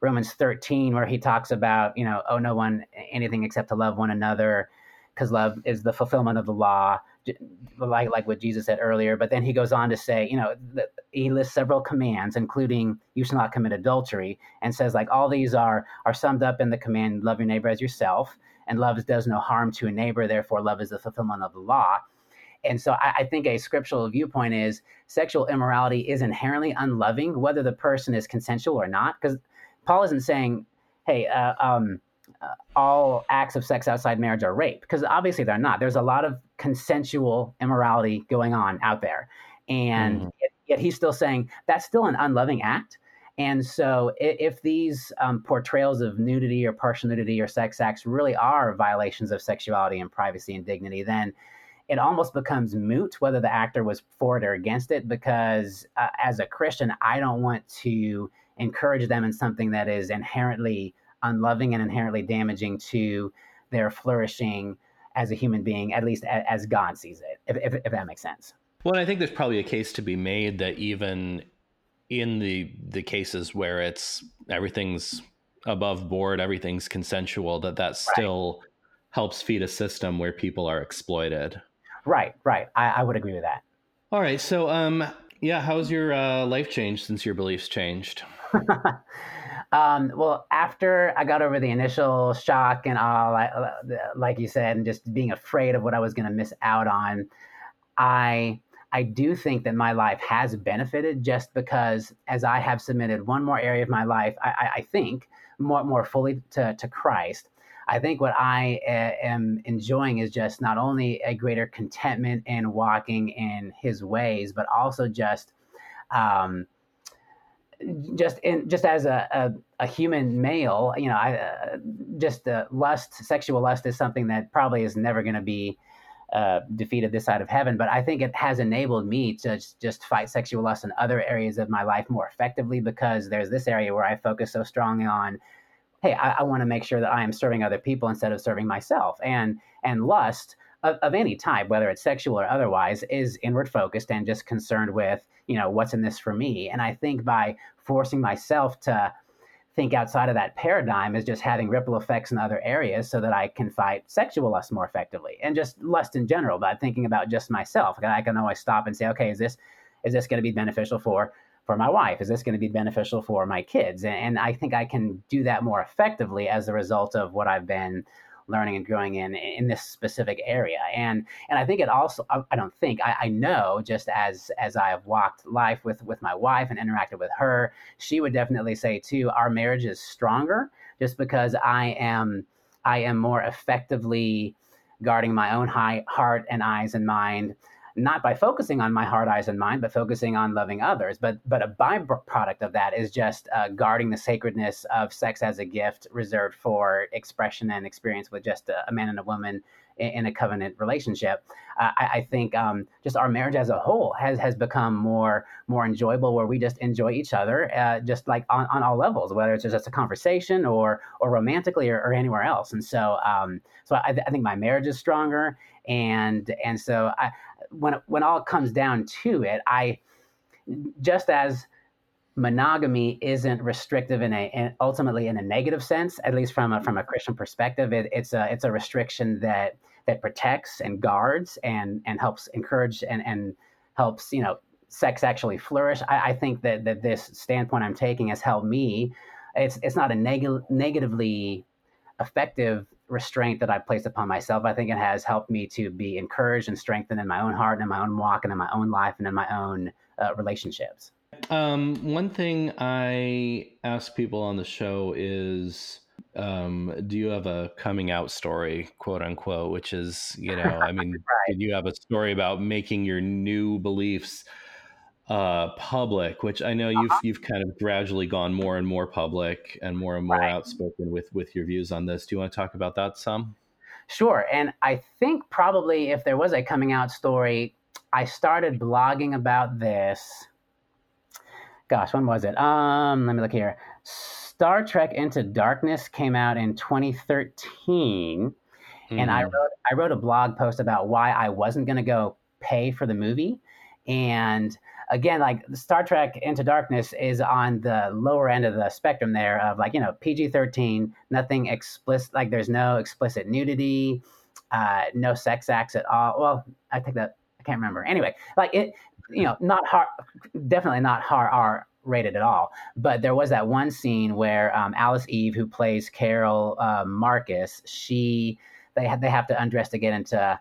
Romans 13, where he talks about, you know, oh, no one anything except to love one another, because love is the fulfillment of the law, like like what Jesus said earlier. But then he goes on to say, you know, the, he lists several commands, including you shall not commit adultery, and says like all these are are summed up in the command, love your neighbor as yourself, and love does no harm to a neighbor. Therefore, love is the fulfillment of the law. And so I, I, think a scriptural viewpoint is sexual immorality is inherently unloving, whether the person is consensual or not. Because Paul isn't saying, hey, uh, um, all acts of sex outside marriage are rape, because obviously they're not. There's a lot of consensual immorality going on out there. And mm-hmm. yet, yet, he's still saying that's still an unloving act. And so, if, if these um, portrayals of nudity or partial nudity or sex acts really are violations of sexuality and privacy and dignity, then it almost becomes moot whether the actor was for it or against it because uh, as a christian i don't want to encourage them in something that is inherently unloving and inherently damaging to their flourishing as a human being at least as god sees it if, if, if that makes sense well i think there's probably a case to be made that even in the the cases where it's everything's above board everything's consensual that that still right. helps feed a system where people are exploited Right, right. I, I would agree with that. All right. So, um, yeah, how's your uh, life changed since your beliefs changed? <laughs> um, well, after I got over the initial shock and all, uh, like you said, and just being afraid of what I was going to miss out on, I I do think that my life has benefited just because as I have submitted one more area of my life, I, I think more more fully to, to Christ. I think what I am enjoying is just not only a greater contentment in walking in His ways, but also just, um, just in just as a, a, a human male, you know, I uh, just uh, lust, sexual lust is something that probably is never going to be uh, defeated this side of heaven. But I think it has enabled me to just fight sexual lust in other areas of my life more effectively because there's this area where I focus so strongly on hey, I, I want to make sure that I am serving other people instead of serving myself. And and lust of, of any type, whether it's sexual or otherwise, is inward focused and just concerned with, you know, what's in this for me. And I think by forcing myself to think outside of that paradigm is just having ripple effects in other areas so that I can fight sexual lust more effectively and just lust in general, but thinking about just myself. I can always stop and say, okay, is this is this going to be beneficial for for my wife? Is this going to be beneficial for my kids? And, I think I can do that more effectively as a result of what I've been learning and growing in in this specific area. And and I think it also I don't think I, I know just as as I have walked life with with my wife and interacted with her, she would definitely say too, our marriage is stronger just because I am I am more effectively guarding my own high heart and eyes and mind not by focusing on my heart, eyes, and mind, but focusing on loving others. But but a byproduct of that is just uh, guarding the sacredness of sex as a gift reserved for expression and experience with just a, a man and a woman in, in a covenant relationship. Uh, I, I, think um, just our marriage as a whole has has become more more enjoyable, where we just enjoy each other, uh, just like on, on all levels, whether it's just a conversation or or romantically or, or anywhere else. And so um, so I, I think my marriage is stronger, and and so I when when all comes down to it, I just as monogamy isn't restrictive in a in ultimately in a negative sense, at least from a from a mm-hmm. Christian perspective. It, it's a it's a restriction that that protects and guards and and helps encourage and and helps you know sex actually flourish. I, I think that that this standpoint I'm taking has helped me. It's it's not a neg- negatively effective restraint that I placed upon myself. I think it has helped me to be encouraged and strengthened in my own heart and in my own walk and in my own life and in my own uh, relationships. Um, one thing I ask people on the show is, um, do you have a coming out story, quote unquote? Which is, you know, I mean, <laughs> right. did you have a story about making your new beliefs uh, public? Which I know you've uh-huh. you've kind of gradually gone more and more public and more and more right. outspoken with with your views on this. Do you want to talk about that some? Sure. And I think probably if there was a coming out story, I started blogging about this gosh, when was it? Um, let me look here. Star Trek Into Darkness came out in 2013, mm. and I hmm. wrote I wrote a blog post about why I wasn't going to go pay for the movie, and again, like Star Trek Into Darkness is on the lower end of the spectrum there of like you know PG 13, nothing explicit, like there's no explicit nudity, uh, no sex acts at all. Well, I think that I can't remember. Anyway, like it you know, not hard, definitely not hard R rated at all. But there was that one scene where um, Alice Eve, who plays Carol uh, Marcus, she they have they have to undress to get into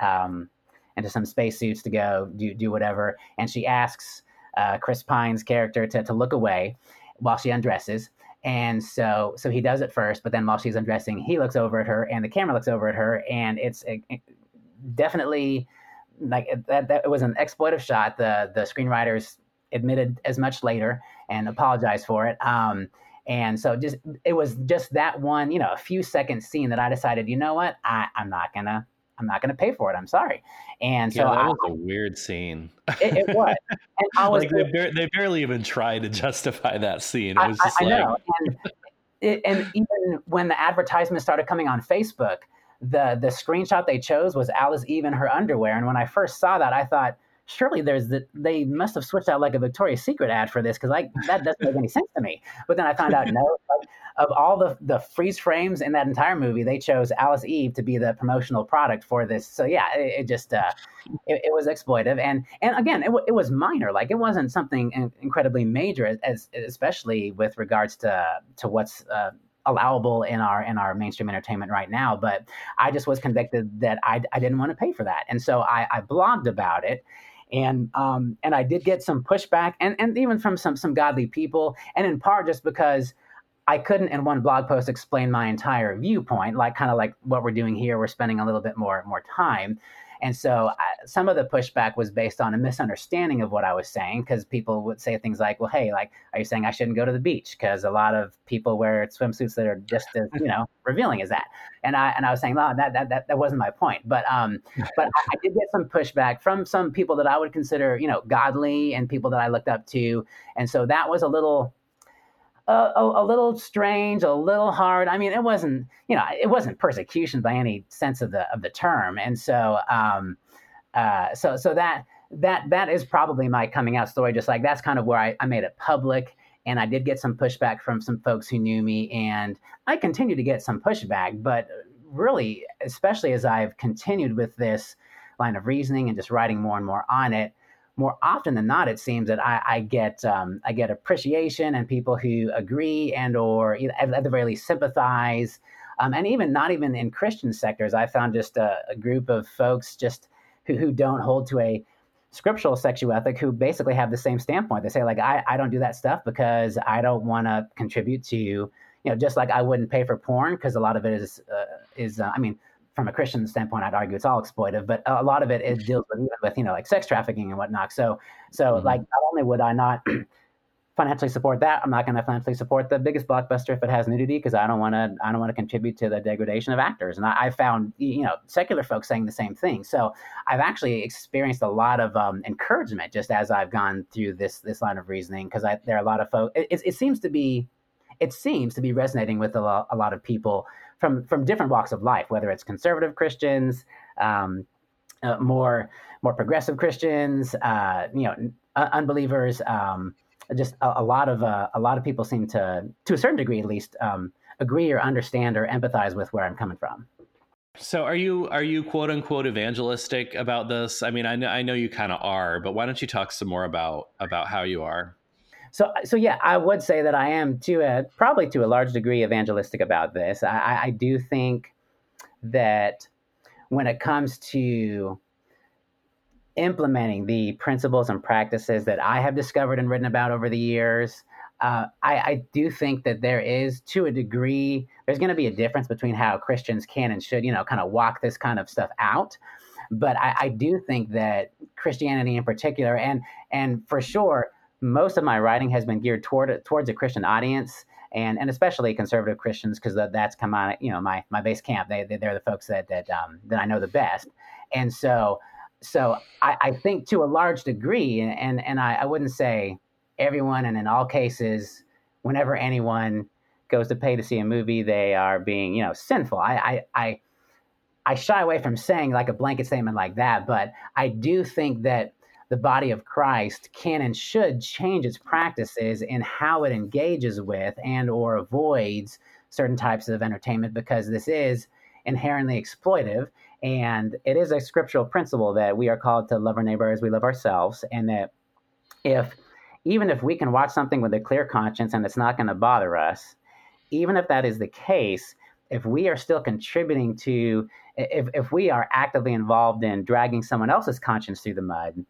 um, into some spacesuits to go do do whatever, and she asks uh, Chris Pine's character to to look away while she undresses. And so, so he does it first, but then while she's undressing, he looks over at her, and the camera looks over at her, and it's it, it definitely like that, that it was an exploitive shot. The the screenwriters admitted as much later and apologized for it. Um, and so just it was just that one, you know, a few second scene that I decided, you know what, I, I'm not gonna I'm not gonna pay for it. I'm sorry. And so yeah, that I, was a weird scene. It, it <laughs> was. And I was like they, bar- they, barely even tried to justify that scene. It was just I, I know. And, <laughs> it, and even when the advertisement started coming on Facebook, the the screenshot they chose was Alice Eve in her underwear, and when I first saw that, I thought surely there's the, they must have switched out like a Victoria's Secret ad for this because like that doesn't make any sense to me. But then I found out no, like, of all the the freeze frames in that entire movie, they chose Alice Eve to be the promotional product for this. So yeah, it, it just uh, it, it, was exploitive, and and again, it, it was minor. Like it wasn't something incredibly major, as, as especially with regards to to what's uh, allowable in our in our mainstream entertainment right now. But I just was convicted that I, I didn't want to pay for that, and so I, I blogged about it. And um, and I did get some pushback, and, and even from some some godly people, and in part just because I couldn't in one blog post explain my entire viewpoint, like kind of like what we're doing here. We're spending a little bit more more time. And so I, some of the pushback was based on a misunderstanding of what I was saying because people would say things like, well, hey, like, are you saying I shouldn't go to the beach? Because a lot of people wear swimsuits that are just as, you know, <laughs> revealing as that. And I, and I was saying, no, that, that, that, that wasn't my point. But, um, <laughs> but I, I did get some pushback from some people that I would consider, you know, godly and people that I looked up to. And so that was a little, a, a, little strange, a little hard. I mean, it wasn't, you know, it wasn't persecution by any sense of the of the term. And so, um, uh, so so that that that is probably my coming out story. Just like that's kind of where I, I made it public, and I did get some pushback from some folks who knew me, and I continue to get some pushback. But really, especially as I've continued with this line of reasoning and just writing more and more on it more often than not, it seems that I, I get um, I get appreciation and people who agree and or at the very least sympathize, um, and even not even in Christian sectors. I found just a, a group of folks just who, who don't hold to a scriptural sexual ethic who basically have the same standpoint. They say like I, I don't do that stuff because I don't want to contribute to you know just like I wouldn't pay for porn because a lot of it is uh, is uh, I mean from a Christian standpoint, I'd argue it's all exploitive, but a lot of it it deals with even with you know like sex trafficking and whatnot. So so mm-hmm. like not only would I not <clears throat> financially support that. I'm not going to financially support the biggest blockbuster if it has nudity because I don't want to. I don't want to contribute to the degradation of actors. And I, I, found you know secular folks saying the same thing. So I've actually experienced a lot of um, encouragement just as I've gone through this this line of reasoning because there are a lot of folks. It, it, seems to be it seems to be resonating with a lot, a lot of people from from different walks of life, whether it's conservative Christians. Um, uh, more more progressive Christians, uh, you know, unbelievers, um, just a, a lot of uh, a lot of people seem to, to a certain degree at least, um, agree or understand or empathize with where I'm coming from. So are you are you quote unquote evangelistic about this? I mean, I know I know you kind of are, but why don't you talk some more about about how you are? So so yeah, I would say that I am to a probably to a large degree evangelistic about this. I, I do think that when it comes to implementing the principles and practices that I have discovered and written about over the years. Uh, I, I, do think that there is, to a degree, there's going to be a difference between how Christians can and should, you know, kind of walk this kind of stuff out. But I, I do think that Christianity, in particular, and and for sure, most of my writing has been geared toward towards a Christian audience, and and especially conservative Christians, because that's come on, you know, my my base camp. They, they are the folks that that um, that I know the best, and so so I, I, think to a large degree, and and I, I, wouldn't say everyone, and in all cases, whenever anyone goes to pay to see a movie, they are being you know sinful. I I I, I shy away from saying like a blanket statement like that, but I do think that the body of Christ can and should change its practices in how it engages with and or avoids certain types of entertainment because this is inherently exploitive and it is a scriptural principle that we are called to love our neighbor as we love ourselves. And that if, even if we can watch something with a clear conscience and it's not going to bother us, even if that is the case, if we are still contributing to, if, if we are actively involved in dragging someone else's conscience through the mud,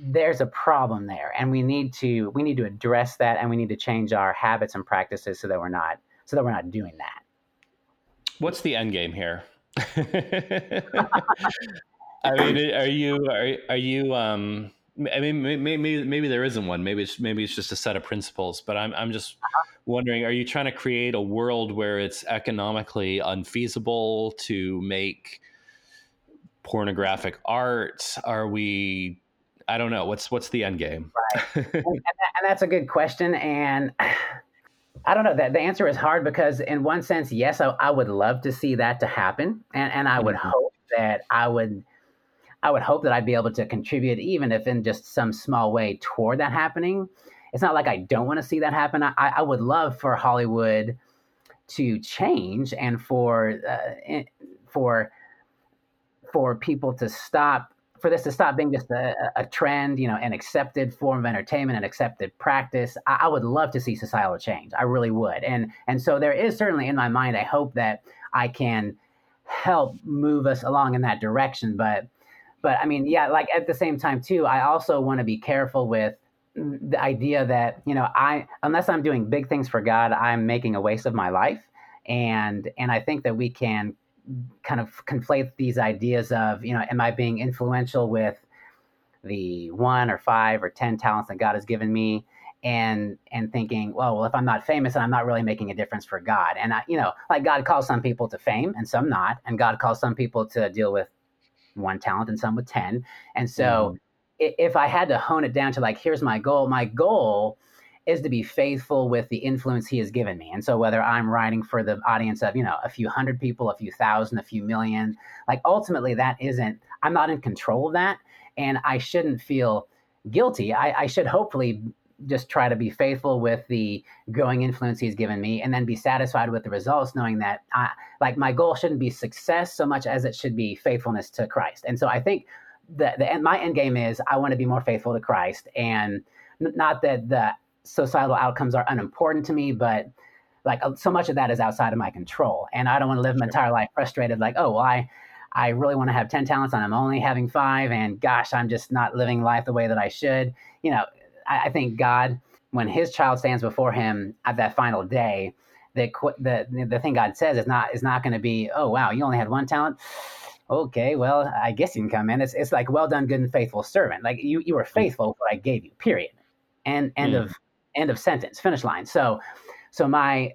there's a problem there and we need to we need to address that and we need to change our habits and practices so that we're not so that we're not doing that what's the end game here <laughs> <laughs> I mean, are you are are you? Um, I mean, maybe maybe there isn't one. Maybe it's maybe it's just a set of principles. But I'm I'm just wondering: Are you trying to create a world where it's economically unfeasible to make pornographic art? Are we? I don't know. What's what's the end game? Right, <laughs> and, and that's a good question. And <sighs> I don't know. That the answer is hard because, in one sense, yes, I, I would love to see that to happen, and and I would mm-hmm. hope that I would, I would hope that I'd be able to contribute, even if in just some small way, toward that happening. It's not like I don't want to see that happen. I, I would love for Hollywood to change and for uh, for for people to stop for this to stop being just a, a, trend, you know, an accepted form of entertainment, an accepted practice, I, I, would love to see societal change. I really would. And and so there is certainly in my mind I hope that I can help move us along in that direction. But but I mean, yeah, like at the same time too, I also want to be careful with the idea that you know I unless I'm doing big things for God, I'm making a waste of my life. And and I think that we can kind of conflate these ideas of, you know, am I being influential with the one or five or 10 talents that God has given me? And, and thinking, well, well, if I'm not famous, and I'm not really making a difference for God. And I, you know, like God calls some people to fame and some not, and God calls some people to deal with one talent and some with 10. And so mm. if I had to hone it down to like, here's my goal, my goal is to be faithful with the influence he has given me. And so whether I'm writing for the audience of, you know, a few hundred people, a few thousand, a few million, like ultimately that isn't, I'm not in control of that. And I shouldn't feel guilty. I, I should hopefully just try to be faithful with the growing influence he's given me and then be satisfied with the results knowing that I, like my goal shouldn't be success so much as it should be faithfulness to christ and so i think the, the my end game is i want to be more faithful to christ and not that the societal outcomes are unimportant to me, but like uh, so much of that is outside of my control. And I don't want to live my entire life frustrated, like, oh, well, I, I really want to have 10 talents and I'm only having five. And gosh, I'm just not living life the way that I should. You know, I, I think God, when his child stands before him at that final day, the the the thing God says is not is not going to be, oh wow, you only had one talent. Okay, well, I guess you can come in. It's it's like well done, good and faithful servant. Like you you were faithful what I gave you. Period. And end mm. of end of sentence. Finish line. So so my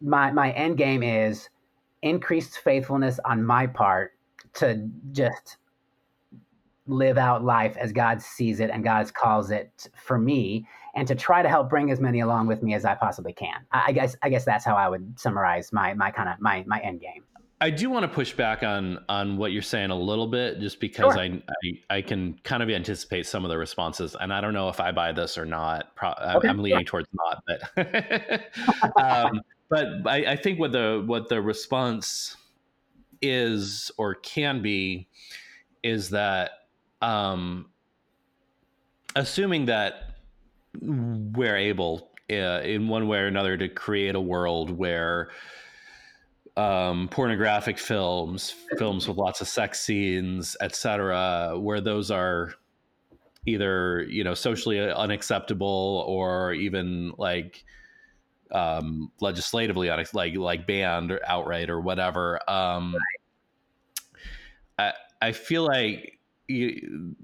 my my end game is increased faithfulness on my part to just live out life as God sees it and God calls it for me, and to try to help bring as many along with me as I possibly can. I, guess I guess that's how I would summarize my my kind of my my end game. I do want to push back on on what you're saying a little bit, just because sure. I, I, I can kind of anticipate some of the responses, and I don't know if I buy this or not. Pro- okay. I'm leaning towards not, but <laughs> um, but I, I think what the what the response is or can be is that um, assuming that we're able uh, in one way or another to create a world where um, pornographic films, films with lots of sex scenes, etc., where those are either you know socially unacceptable or even like um, legislatively like like banned or outright or whatever. Um, I I feel like you,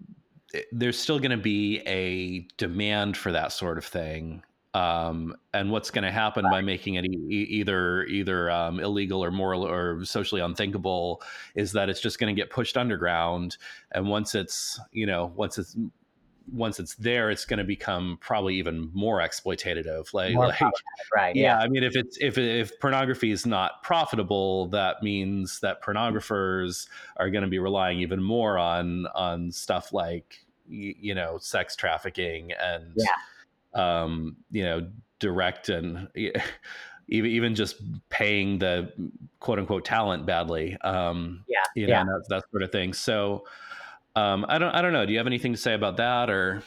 there's still going to be a demand for that sort of thing. Um, and what's going to happen by making it e- either either um, illegal or moral or socially unthinkable is that it's just going to get pushed underground. And once it's you know once it's once it's there, it's going to become probably even more exploitative. Like, more like right? Yeah. yeah. I mean, if it's if if pornography is not profitable, that means that pornographers are going to be relying even more on on stuff like you know sex trafficking and yeah. Um, you know direct and <laughs> even even just paying the quote unquote talent badly. Um, yeah, you know, yeah. that, that sort of thing. So um, I don't I don't know. Do you have anything to say about that or?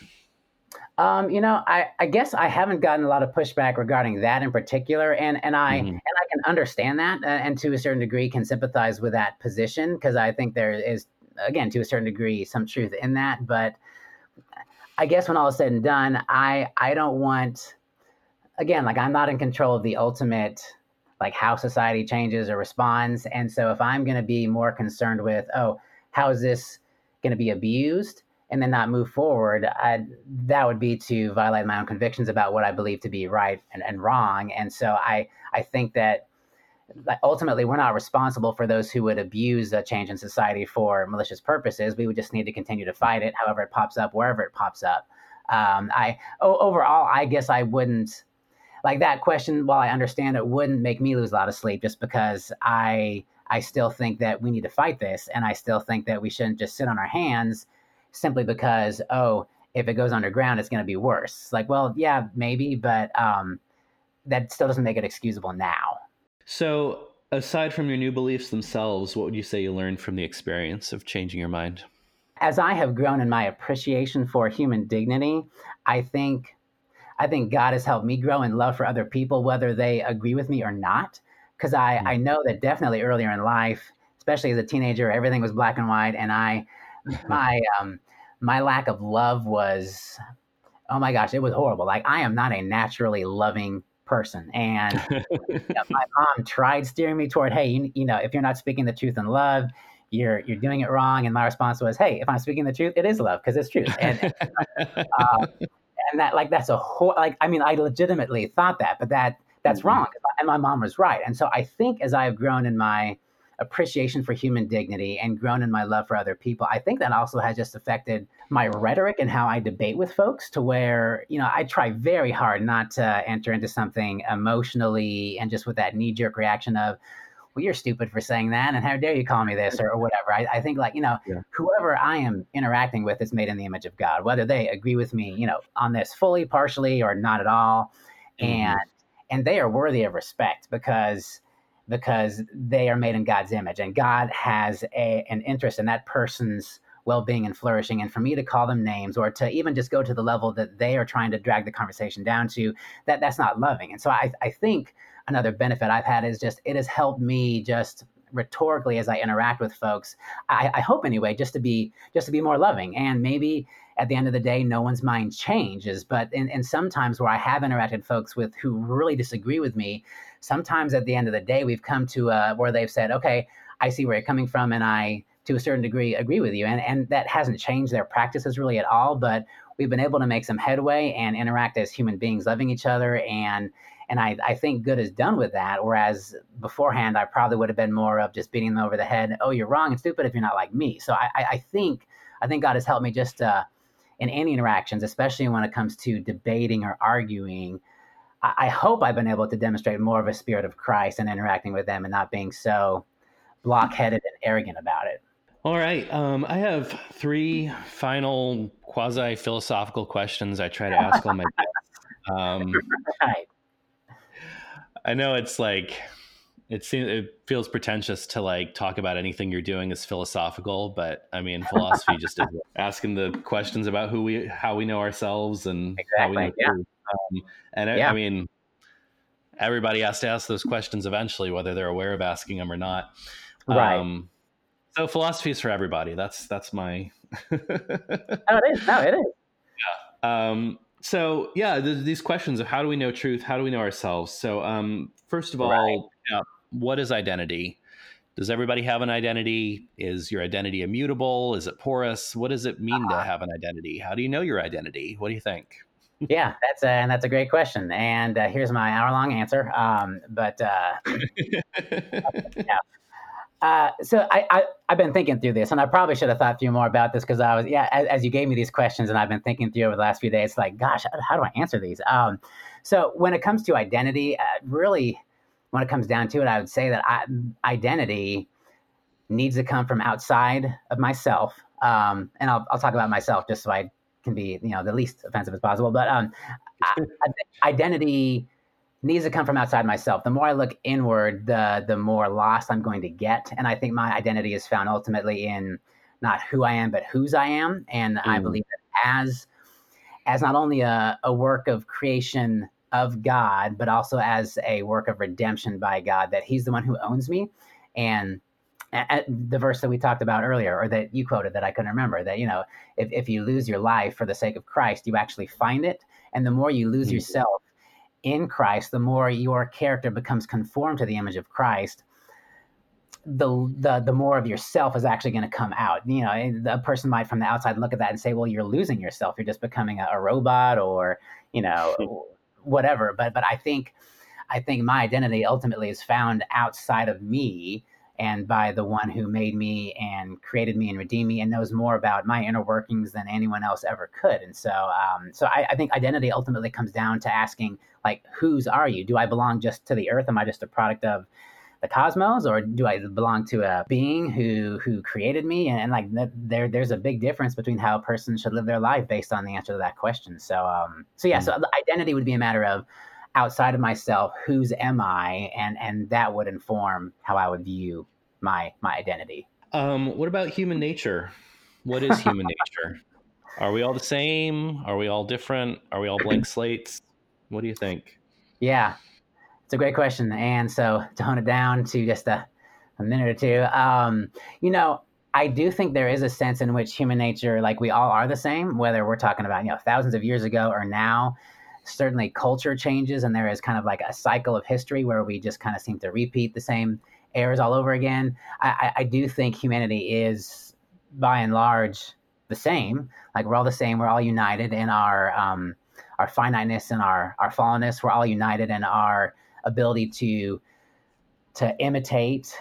Um, you know, I, I guess I haven't gotten a lot of pushback regarding that in particular, and and I mm-hmm. and I can understand that, uh, and to a certain degree can sympathize with that position because I think there is, again, to a certain degree, some truth in that. But I guess when all is said and done, I I don't want, again, like I'm not in control of the ultimate like how society changes or responds, and so if I'm going to be more concerned with, oh, how is this going to be abused and then not move forward, I, that would be to violate my own convictions about what I believe to be right and, and wrong. And so I, I think that ultimately we're not responsible for those who would abuse a change in society for malicious purposes. We would just need to continue to fight it, however it pops up, wherever it pops up. Um, I overall, I guess I wouldn't like that question. While I understand it, wouldn't make me lose a lot of sleep just because I I still think that we need to fight this. And I still think that we shouldn't just sit on our hands simply because, oh, if it goes underground, it's going to be worse. Like, well, yeah, maybe, but um, that still doesn't make it excusable now. So, aside from your new beliefs themselves, what would you say you learned from the experience of changing your mind? As I have grown in my appreciation for human dignity, I think I think God has helped me grow in love for other people, whether they agree with me or not because I, mm. I know that definitely earlier in life, especially as a teenager, everything was black and white, and I <laughs> my um my lack of love was oh my gosh, it was horrible. Like I am not a naturally loving person, and you know, <laughs> my mom tried steering me toward, hey, you, you know, if you're not speaking the truth in love, you're you're doing it wrong. And my response was, hey, if I'm speaking the truth, it is love because it's truth. And, uh, <laughs> and that like that's a whole like I mean I legitimately thought that, but that that's mm-hmm. wrong. And my mom was right. And so I think as I've grown in my appreciation for human dignity and grown in my love for other people, I think that also has just affected my rhetoric and how I debate with folks to where, you know, I try very hard not to enter into something emotionally and just with that knee jerk reaction of, well, you're stupid for saying that, and how dare you call me this or, or <laughs> whatever. I, I, think like you know, yeah. whoever I am interacting with is made in the image of God, whether they agree with me, you know, on this fully, partially, or not at all. Mm. And and they are worthy of respect because because they are made in God's image and God has a, an interest in that person's well-being and flourishing and for me to call them names or to even just go to the level that they are trying to drag the conversation down to that that's not loving and so I, I think another benefit I've had is just it has helped me just rhetorically as I interact with folks I, I hope anyway just to be just to be more loving and maybe at the end of the day, no one's mind changes. But in, in sometimes where I have interacted folks with who really disagree with me, sometimes at the end of the day, we've come to uh, where they've said, okay, I see where you're coming from, and I, to a certain degree, agree with you. And, and that hasn't changed their practices really at all. But we've been able to make some headway and interact as human beings, loving each other. And and I, I think good is done with that. Whereas beforehand, I probably would have been more of just beating them over the head. Oh, you're wrong and stupid if you're not like me. So I, I think I think God has helped me just uh, in any interactions, especially when it comes to debating or arguing. I, I hope I've been able to demonstrate more of a spirit of Christ in interacting with them and not being so blockheaded and arrogant about it. All right. Um, I have three final quasi philosophical questions I try to ask all my guests. <laughs> Um, right. I know it's like it seems it feels pretentious to like talk about anything you're doing as philosophical, but I mean philosophy just is <laughs> asking the questions about who we how we know ourselves and exactly, how we know yeah. Um, and I, yeah. I mean everybody has to ask those questions eventually, whether they're aware of asking them or not. Right. Um, so philosophy is for everybody. That's that's my. <laughs> oh, it is. No, it is. Yeah. Um, so yeah, these questions of how do we know truth? How do we know ourselves? So um, first of all, right. yeah, what is identity? Does everybody have an identity? Is your identity immutable? Is it porous? What does it mean uh-huh. to have an identity? How do you know your identity? What do you think? <laughs> yeah, that's a, and that's a great question. And uh, here's my hour long answer. Um, but uh, <laughs> yeah, uh, so I, I have been thinking through this, and I probably should have thought through more about this because I was yeah. As, as, you gave me these questions, and I've been thinking through over the last few days, like, gosh, how do I answer these? Um, so when it comes to identity, uh, really, when it comes down to it, I would say that I, identity needs to come from outside of myself. Um, and I'll I'll talk about myself just so I can be you know the least offensive as possible. But um, I, identity needs to come from outside myself. The more I look inward, the the more lost I'm going to get. And I think my identity is found ultimately in not who I am, but whose I am. And mm. I believe that as as not only a, a work of creation of God, but also as a work of redemption by God, that He's the one who owns me. And at the verse that we talked about earlier, or that you quoted that I couldn't remember, that you know, if, if you lose your life for the sake of Christ, you actually find it. And the more you lose mm. yourself, in Christ, the more your character becomes conformed to the image of Christ, the the the more of yourself is actually going to come out. You know, a person might from the outside look at that and say, "Well, you're losing yourself. You're just becoming a, a robot, or you know, <laughs> whatever." But but I think I think my identity ultimately is found outside of me and by the one who made me and created me and redeemed me and knows more about my inner workings than anyone else ever could. And so, um, so I, I, think identity ultimately comes down to asking, like, whose are you? Do I belong just to the earth? Am I just a product of the cosmos, or do I belong to a being who who created me? And, and like, there there's a big difference between how a person should live their life based on the answer to that question. So, um, so yeah, mm-hmm. so identity would be a matter of outside of myself whose am i and and that would inform how i would view my my identity. Um what about human nature? What is human <laughs> nature? Are we all the same? Are we all different? Are we all blank <clears throat> slates? What do you think? Yeah it's a great question and so to hone it down to just a, a minute or two. Um you know I do think there is a sense in which human nature, like we all are the same, whether we're talking about, you know, thousands of years ago or now. Certainly culture changes and there is kind of like a cycle of history where we just kind of seem to repeat the same errors all over again. I, I do think humanity is by and large the same. Like we're all the same. We're all united in our um, our finiteness and our our fallenness. We're all united in our ability to to imitate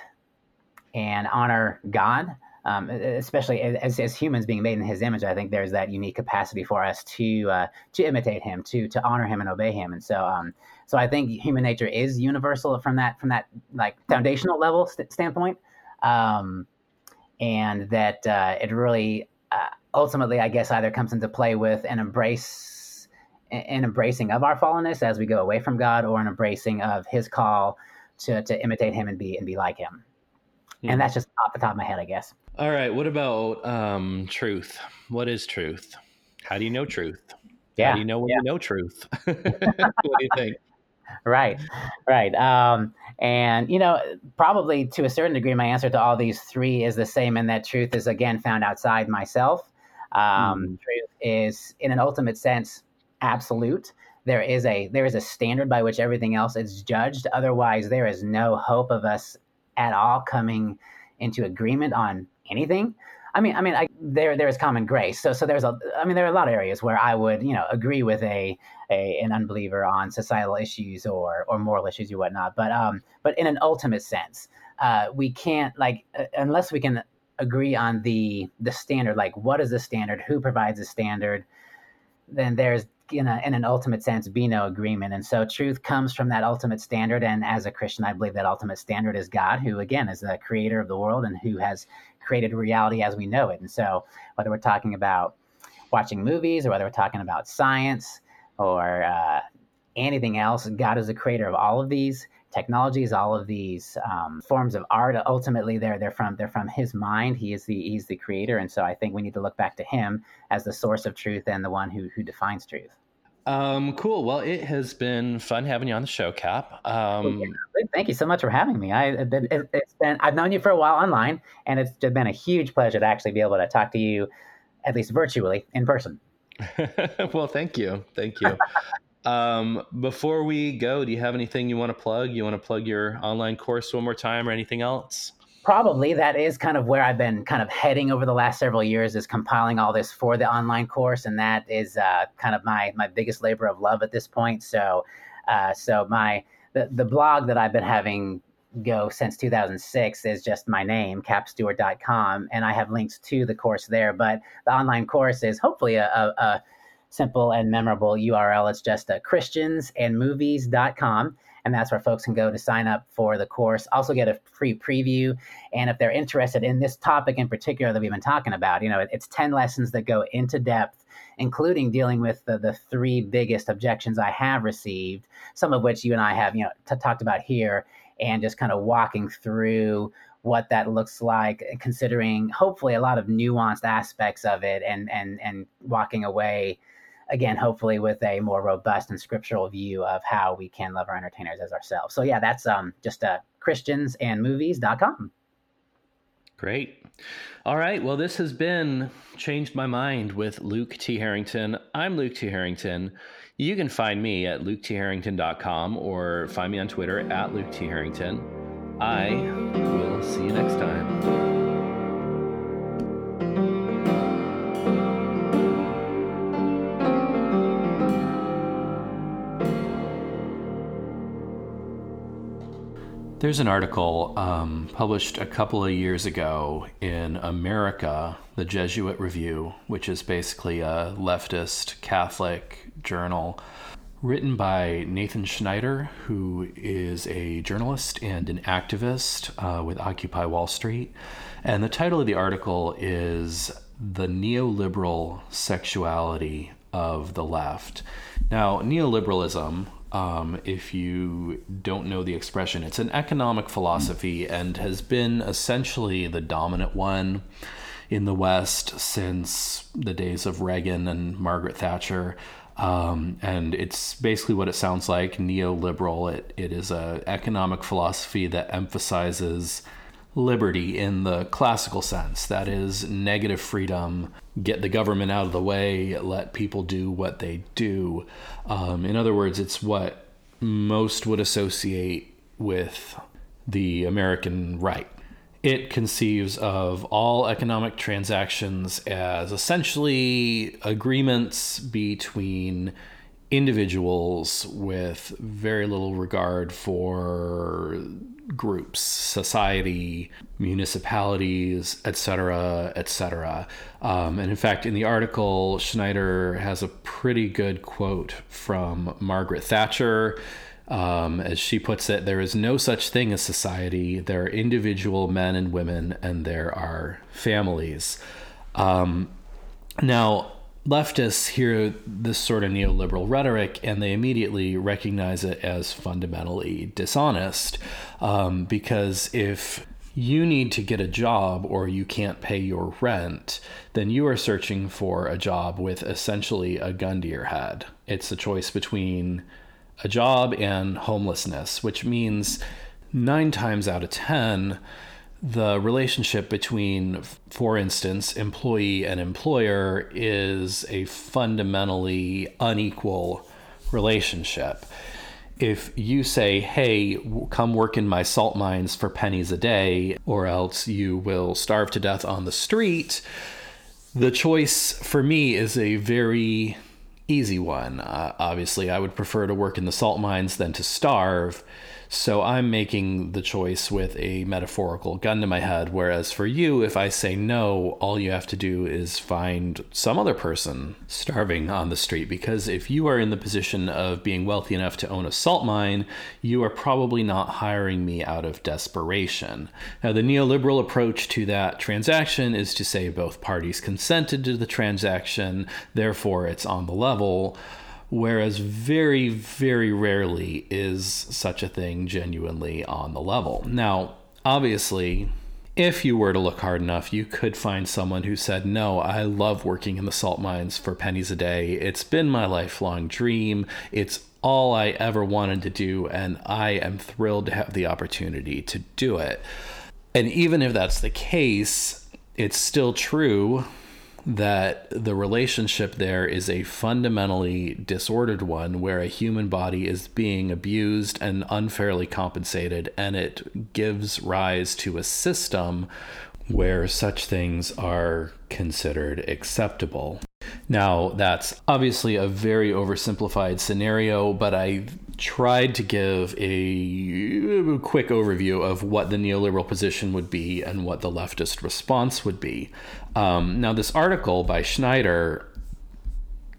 and honor God um, especially as, as humans being made in His image, I think there's that unique capacity for us to uh, to imitate Him, to to honor Him and obey Him. And so, um, so I think human nature is universal from that from that like foundational level st- standpoint, um, and that uh, it really uh, ultimately, I guess, either comes into play with an embrace an embracing of our fallenness as we go away from God, or an embracing of His call to to imitate Him and be and be like Him. And hmm. that's just off the top of my head, I guess. All right. What about um, truth? What is truth? How do you know truth? Yeah. How do you know when yeah. you know truth? <laughs> what do you think? Right, right. Um, and, you know, probably to a certain degree, my answer to all these three is the same in that truth is, again, found outside myself. Um, mm. Truth is, in an ultimate sense, absolute. There is a there is a standard by which everything else is judged. Otherwise, there is no hope of us at all coming into agreement on anything. I mean, I mean, I, there there is common grace. So so there's a. I mean, there are a lot of areas where I would you know agree with a, a an unbeliever on societal issues or or moral issues or whatnot. But um, but in an ultimate sense, uh, we can't like uh, unless we can agree on the the standard. Like, what is the standard? Who provides the standard? Then there's in, a, in an ultimate sense be no agreement and so truth comes from that ultimate standard and as a christian i believe that ultimate standard is god who again is the creator of the world and who has created reality as we know it. And so, whether we're talking about watching movies or whether we're talking about science or uh, anything else, God is the creator of all of these technologies, all of these um, forms of art. Ultimately, they're they're from they're from His mind. He is the He's the creator, and so I think we need to look back to Him as the source of truth and the one who who defines truth. Um, cool. Well, it has been fun having you on the show, Cap. Um, Thank you so much for having me. I, it, has been I've known you for a while online, and it's been a huge pleasure to actually be able to talk to you, at least virtually, in person. <laughs> well, thank you, thank you. um, before we go, do you have anything you want to plug? You want to plug your online course one more time, or anything else? Probably that is kind of where I've been kind of heading over the last several years is compiling all this for the online course, and that is uh, kind of my my biggest labor of love at this point. So, uh, so my the, the blog that I've been having go since 2006 is just my name capstewart.com and i have links to the course there. But the online course is hopefully a, a, a simple and memorable url it's just a christiansandmovies.com and that's where folks can go to sign up for the course. Also, get a free preview, and if they're interested in this topic in particular that we've been talking about, you know, it's ten lessons that go into depth, including dealing with the, the three biggest objections I have received, some of which you and I have, you know, t- talked about here, and just kind of walking through what that looks like, considering hopefully a lot of nuanced aspects of it, and and and walking away again, hopefully with a more robust and scriptural view of how we can love our entertainers as ourselves. So yeah, that's um, just uh, christiansandmovies.com. Great. All right. Well, this has been Changed My Mind with Luke T. Harrington. I'm Luke T. Harrington. You can find me at luketharrington.com or find me on Twitter at Luke T. Harrington. I will see you next time. There's an article um, published a couple of years ago in America, the Jesuit Review, which is basically a leftist Catholic journal, written by Nathan Schneider, who is a journalist and an activist uh, with Occupy Wall Street. And the title of the article is The Neoliberal Sexuality of the Left. Now, neoliberalism, um, if you don't know the expression. It's an economic philosophy and has been essentially the dominant one in the West since the days of Reagan and Margaret Thatcher. Um, and it's basically what it sounds like neoliberal. It, it is an economic philosophy that emphasizes liberty in the classical sense that is, negative freedom, get the government out of the way, let people do what they do. Um, in other words, it's what most would associate with the American right. It conceives of all economic transactions as essentially agreements between individuals with very little regard for groups, society, municipalities, etc., etc. Um, and in fact, in the article, Schneider has a pretty good quote from Margaret Thatcher. Um, as she puts it, there is no such thing as society. There are individual men and women, and there are families. Um, now, leftists hear this sort of neoliberal rhetoric and they immediately recognize it as fundamentally dishonest. Um, because if you need to get a job or you can't pay your rent, then you are searching for a job with essentially a gun to your head. It's a choice between a job and homelessness, which means nine times out of 10, the relationship between, for instance, employee and employer is a fundamentally unequal relationship. If you say, hey, come work in my salt mines for pennies a day, or else you will starve to death on the street, the choice for me is a very easy one. Uh, obviously, I would prefer to work in the salt mines than to starve. So I'm making the choice with a metaphorical gun to my head. Whereas for you, if I say no, all you have to do is find some other person starving on the street. Because if you are in the position of being wealthy enough to own a salt mine, you are probably not hiring me out of desperation. Now, the neoliberal approach to that transaction is to say both parties consented to the transaction, therefore it's on the level whereas very, very rarely is such a thing genuinely on the level. Now, obviously, if you were to look hard enough, you could find someone who said, No, I love working in the salt mines for pennies a day. It's been my lifelong dream. It's all I ever wanted to do, and I am thrilled to have the opportunity to do it. And even if that's the case, it's still true that the relationship there is a fundamentally disordered one where a human body is being abused and unfairly compensated, and it gives rise to a system where such things are considered acceptable. Now, that's obviously a very oversimplified scenario, but I tried to give a quick overview of what the neoliberal position would be and what the leftist response would be. Um, now, this article by Schneider,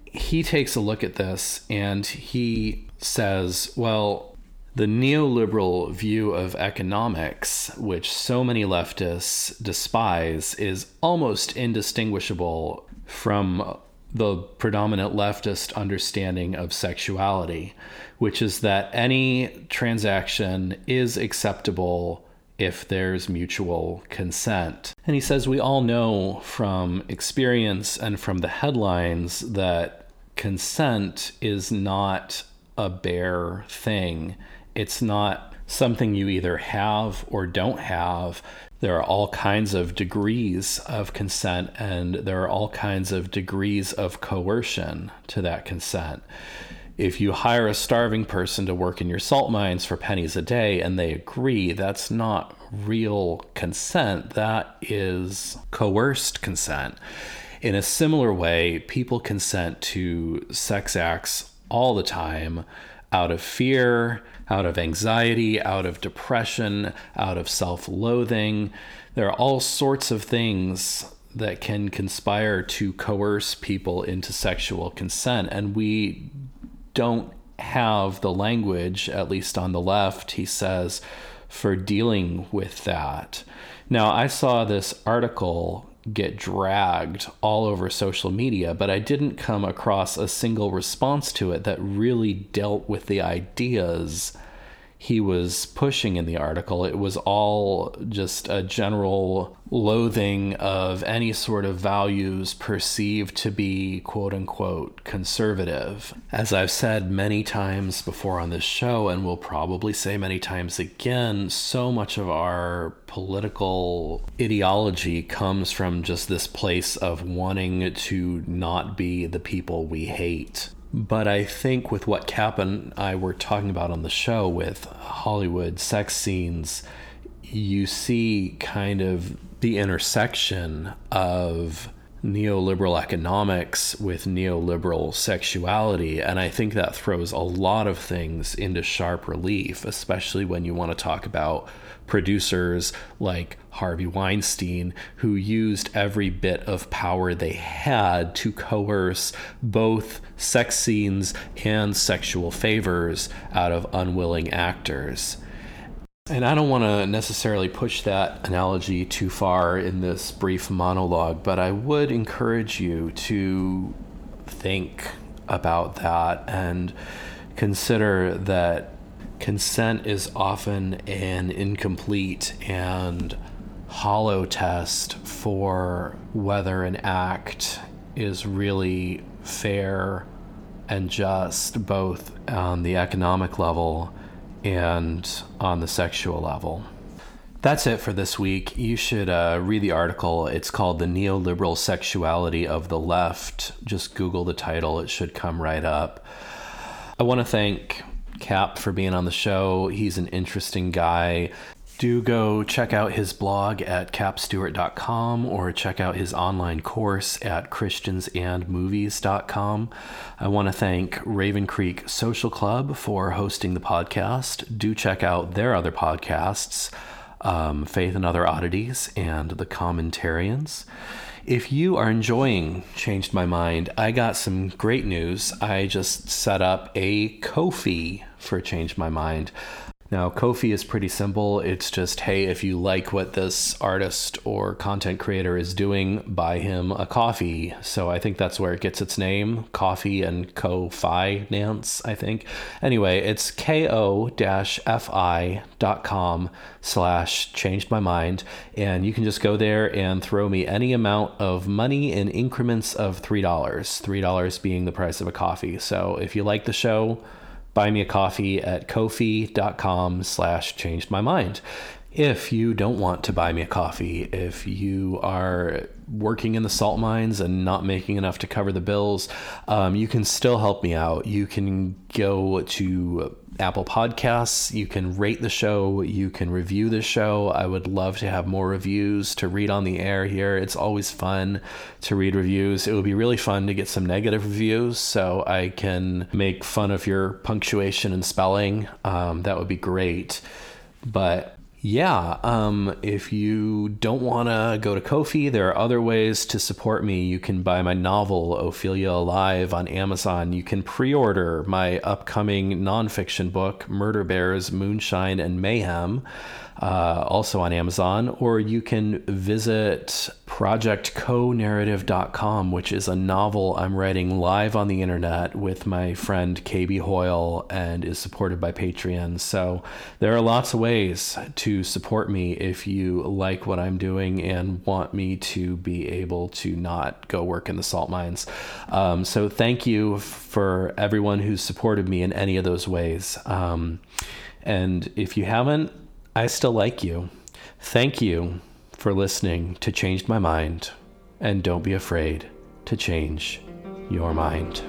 he takes a look at this and he says, well, the neoliberal view of economics, which so many leftists despise, is almost indistinguishable from the predominant leftist understanding of sexuality, which is that any transaction is acceptable if there's mutual consent. And he says we all know from experience and from the headlines that consent is not a bare thing. It's not something you either have or don't have. There are all kinds of degrees of consent, and there are all kinds of degrees of coercion to that consent if you hire a starving person to work in your salt mines for pennies a day and they agree, that's not real consent. That is coerced consent. In a similar way, people consent to sex acts all the time out of fear, out of anxiety, out of depression, out of self loathing. There are all sorts of things that can conspire to coerce people into sexual consent. And we don't have the language, at least on the left, he says, for dealing with that. Now, I saw this article get dragged all over social media, but I didn't come across a single response to it that really dealt with the ideas he was pushing in the article. It was all just a general loathing of any sort of values perceived to be quote unquote conservative. As I've said many times before on this show, and will probably say many times again, so much of our political ideology comes from just this place of wanting to not be the people we hate. But I think with what Cap and I were talking about on the show with Hollywood sex scenes, you see kind of the intersection of neoliberal economics with neoliberal sexuality. And I think that throws a lot of things into sharp relief, especially when you want to talk about producers like Harvey Weinstein, who used every bit of power they had to coerce both sex scenes and sexual favors out of unwilling actors. And I don't want to necessarily push that analogy too far in this brief monologue, but I would encourage you to think about that and consider that consent is often an incomplete and hollow test for whether an act is really fair and just, both on the economic level and on the sexual level. That's it for this week. You should uh, read the article. It's called The Neoliberal Sexuality of the Left. Just Google the title, it should come right up. I want to thank Cap for being on the show. He's an interesting guy. Do go check out his blog at capstewart.com or check out his online course at christiansandmovies.com. I want to thank Raven Creek Social Club for hosting the podcast. Do check out their other podcasts um, Faith and Other Oddities, and The Commentarians. If you are enjoying Changed My Mind, I got some great news. I just set up a Ko-fi for Changed My Mind. Now, Ko-fi is pretty simple. It's just, hey, if you like what this artist or content creator is doing, buy him a coffee. So I think that's where it gets its name coffee and co finance, I think. Anyway, it's ko fi.com slash changed my mind. And you can just go there and throw me any amount of money in increments of $3, $3 being the price of a coffee. So if you like the show, buy me a coffee at ko-fi.com slash changed my mind. If you don't want to buy me a coffee if you are working in the salt mines and not making enough to cover the bills um, you can still help me out. You can go to Apple Podcasts. You can rate the show. You can review the show. I would love to have more reviews to read on the air here. It's always fun to read reviews. It would be really fun to get some negative reviews so I can make fun of your punctuation and spelling. Um, that would be great. But yeah, um, if you don't want to go to Ko-fi, there are other ways to support me. You can buy my novel, Ophelia Alive, on Amazon. You can pre order my upcoming nonfiction book, Murder Bears, Moonshine, and Mayhem uh, also on Amazon, or you can visit projectconarrative.com, which is a novel I'm writing live on the internet with my friend KB Hoyle and is supported by Patreon. So there are lots of ways to support me if you like what I'm doing and want me to be able to not go work in the salt mines. Um, so thank you for everyone who's supported me in any of those ways. Um, and if you haven't, I still like you. Thank you for listening to Change My Mind, and don't be afraid to change your mind.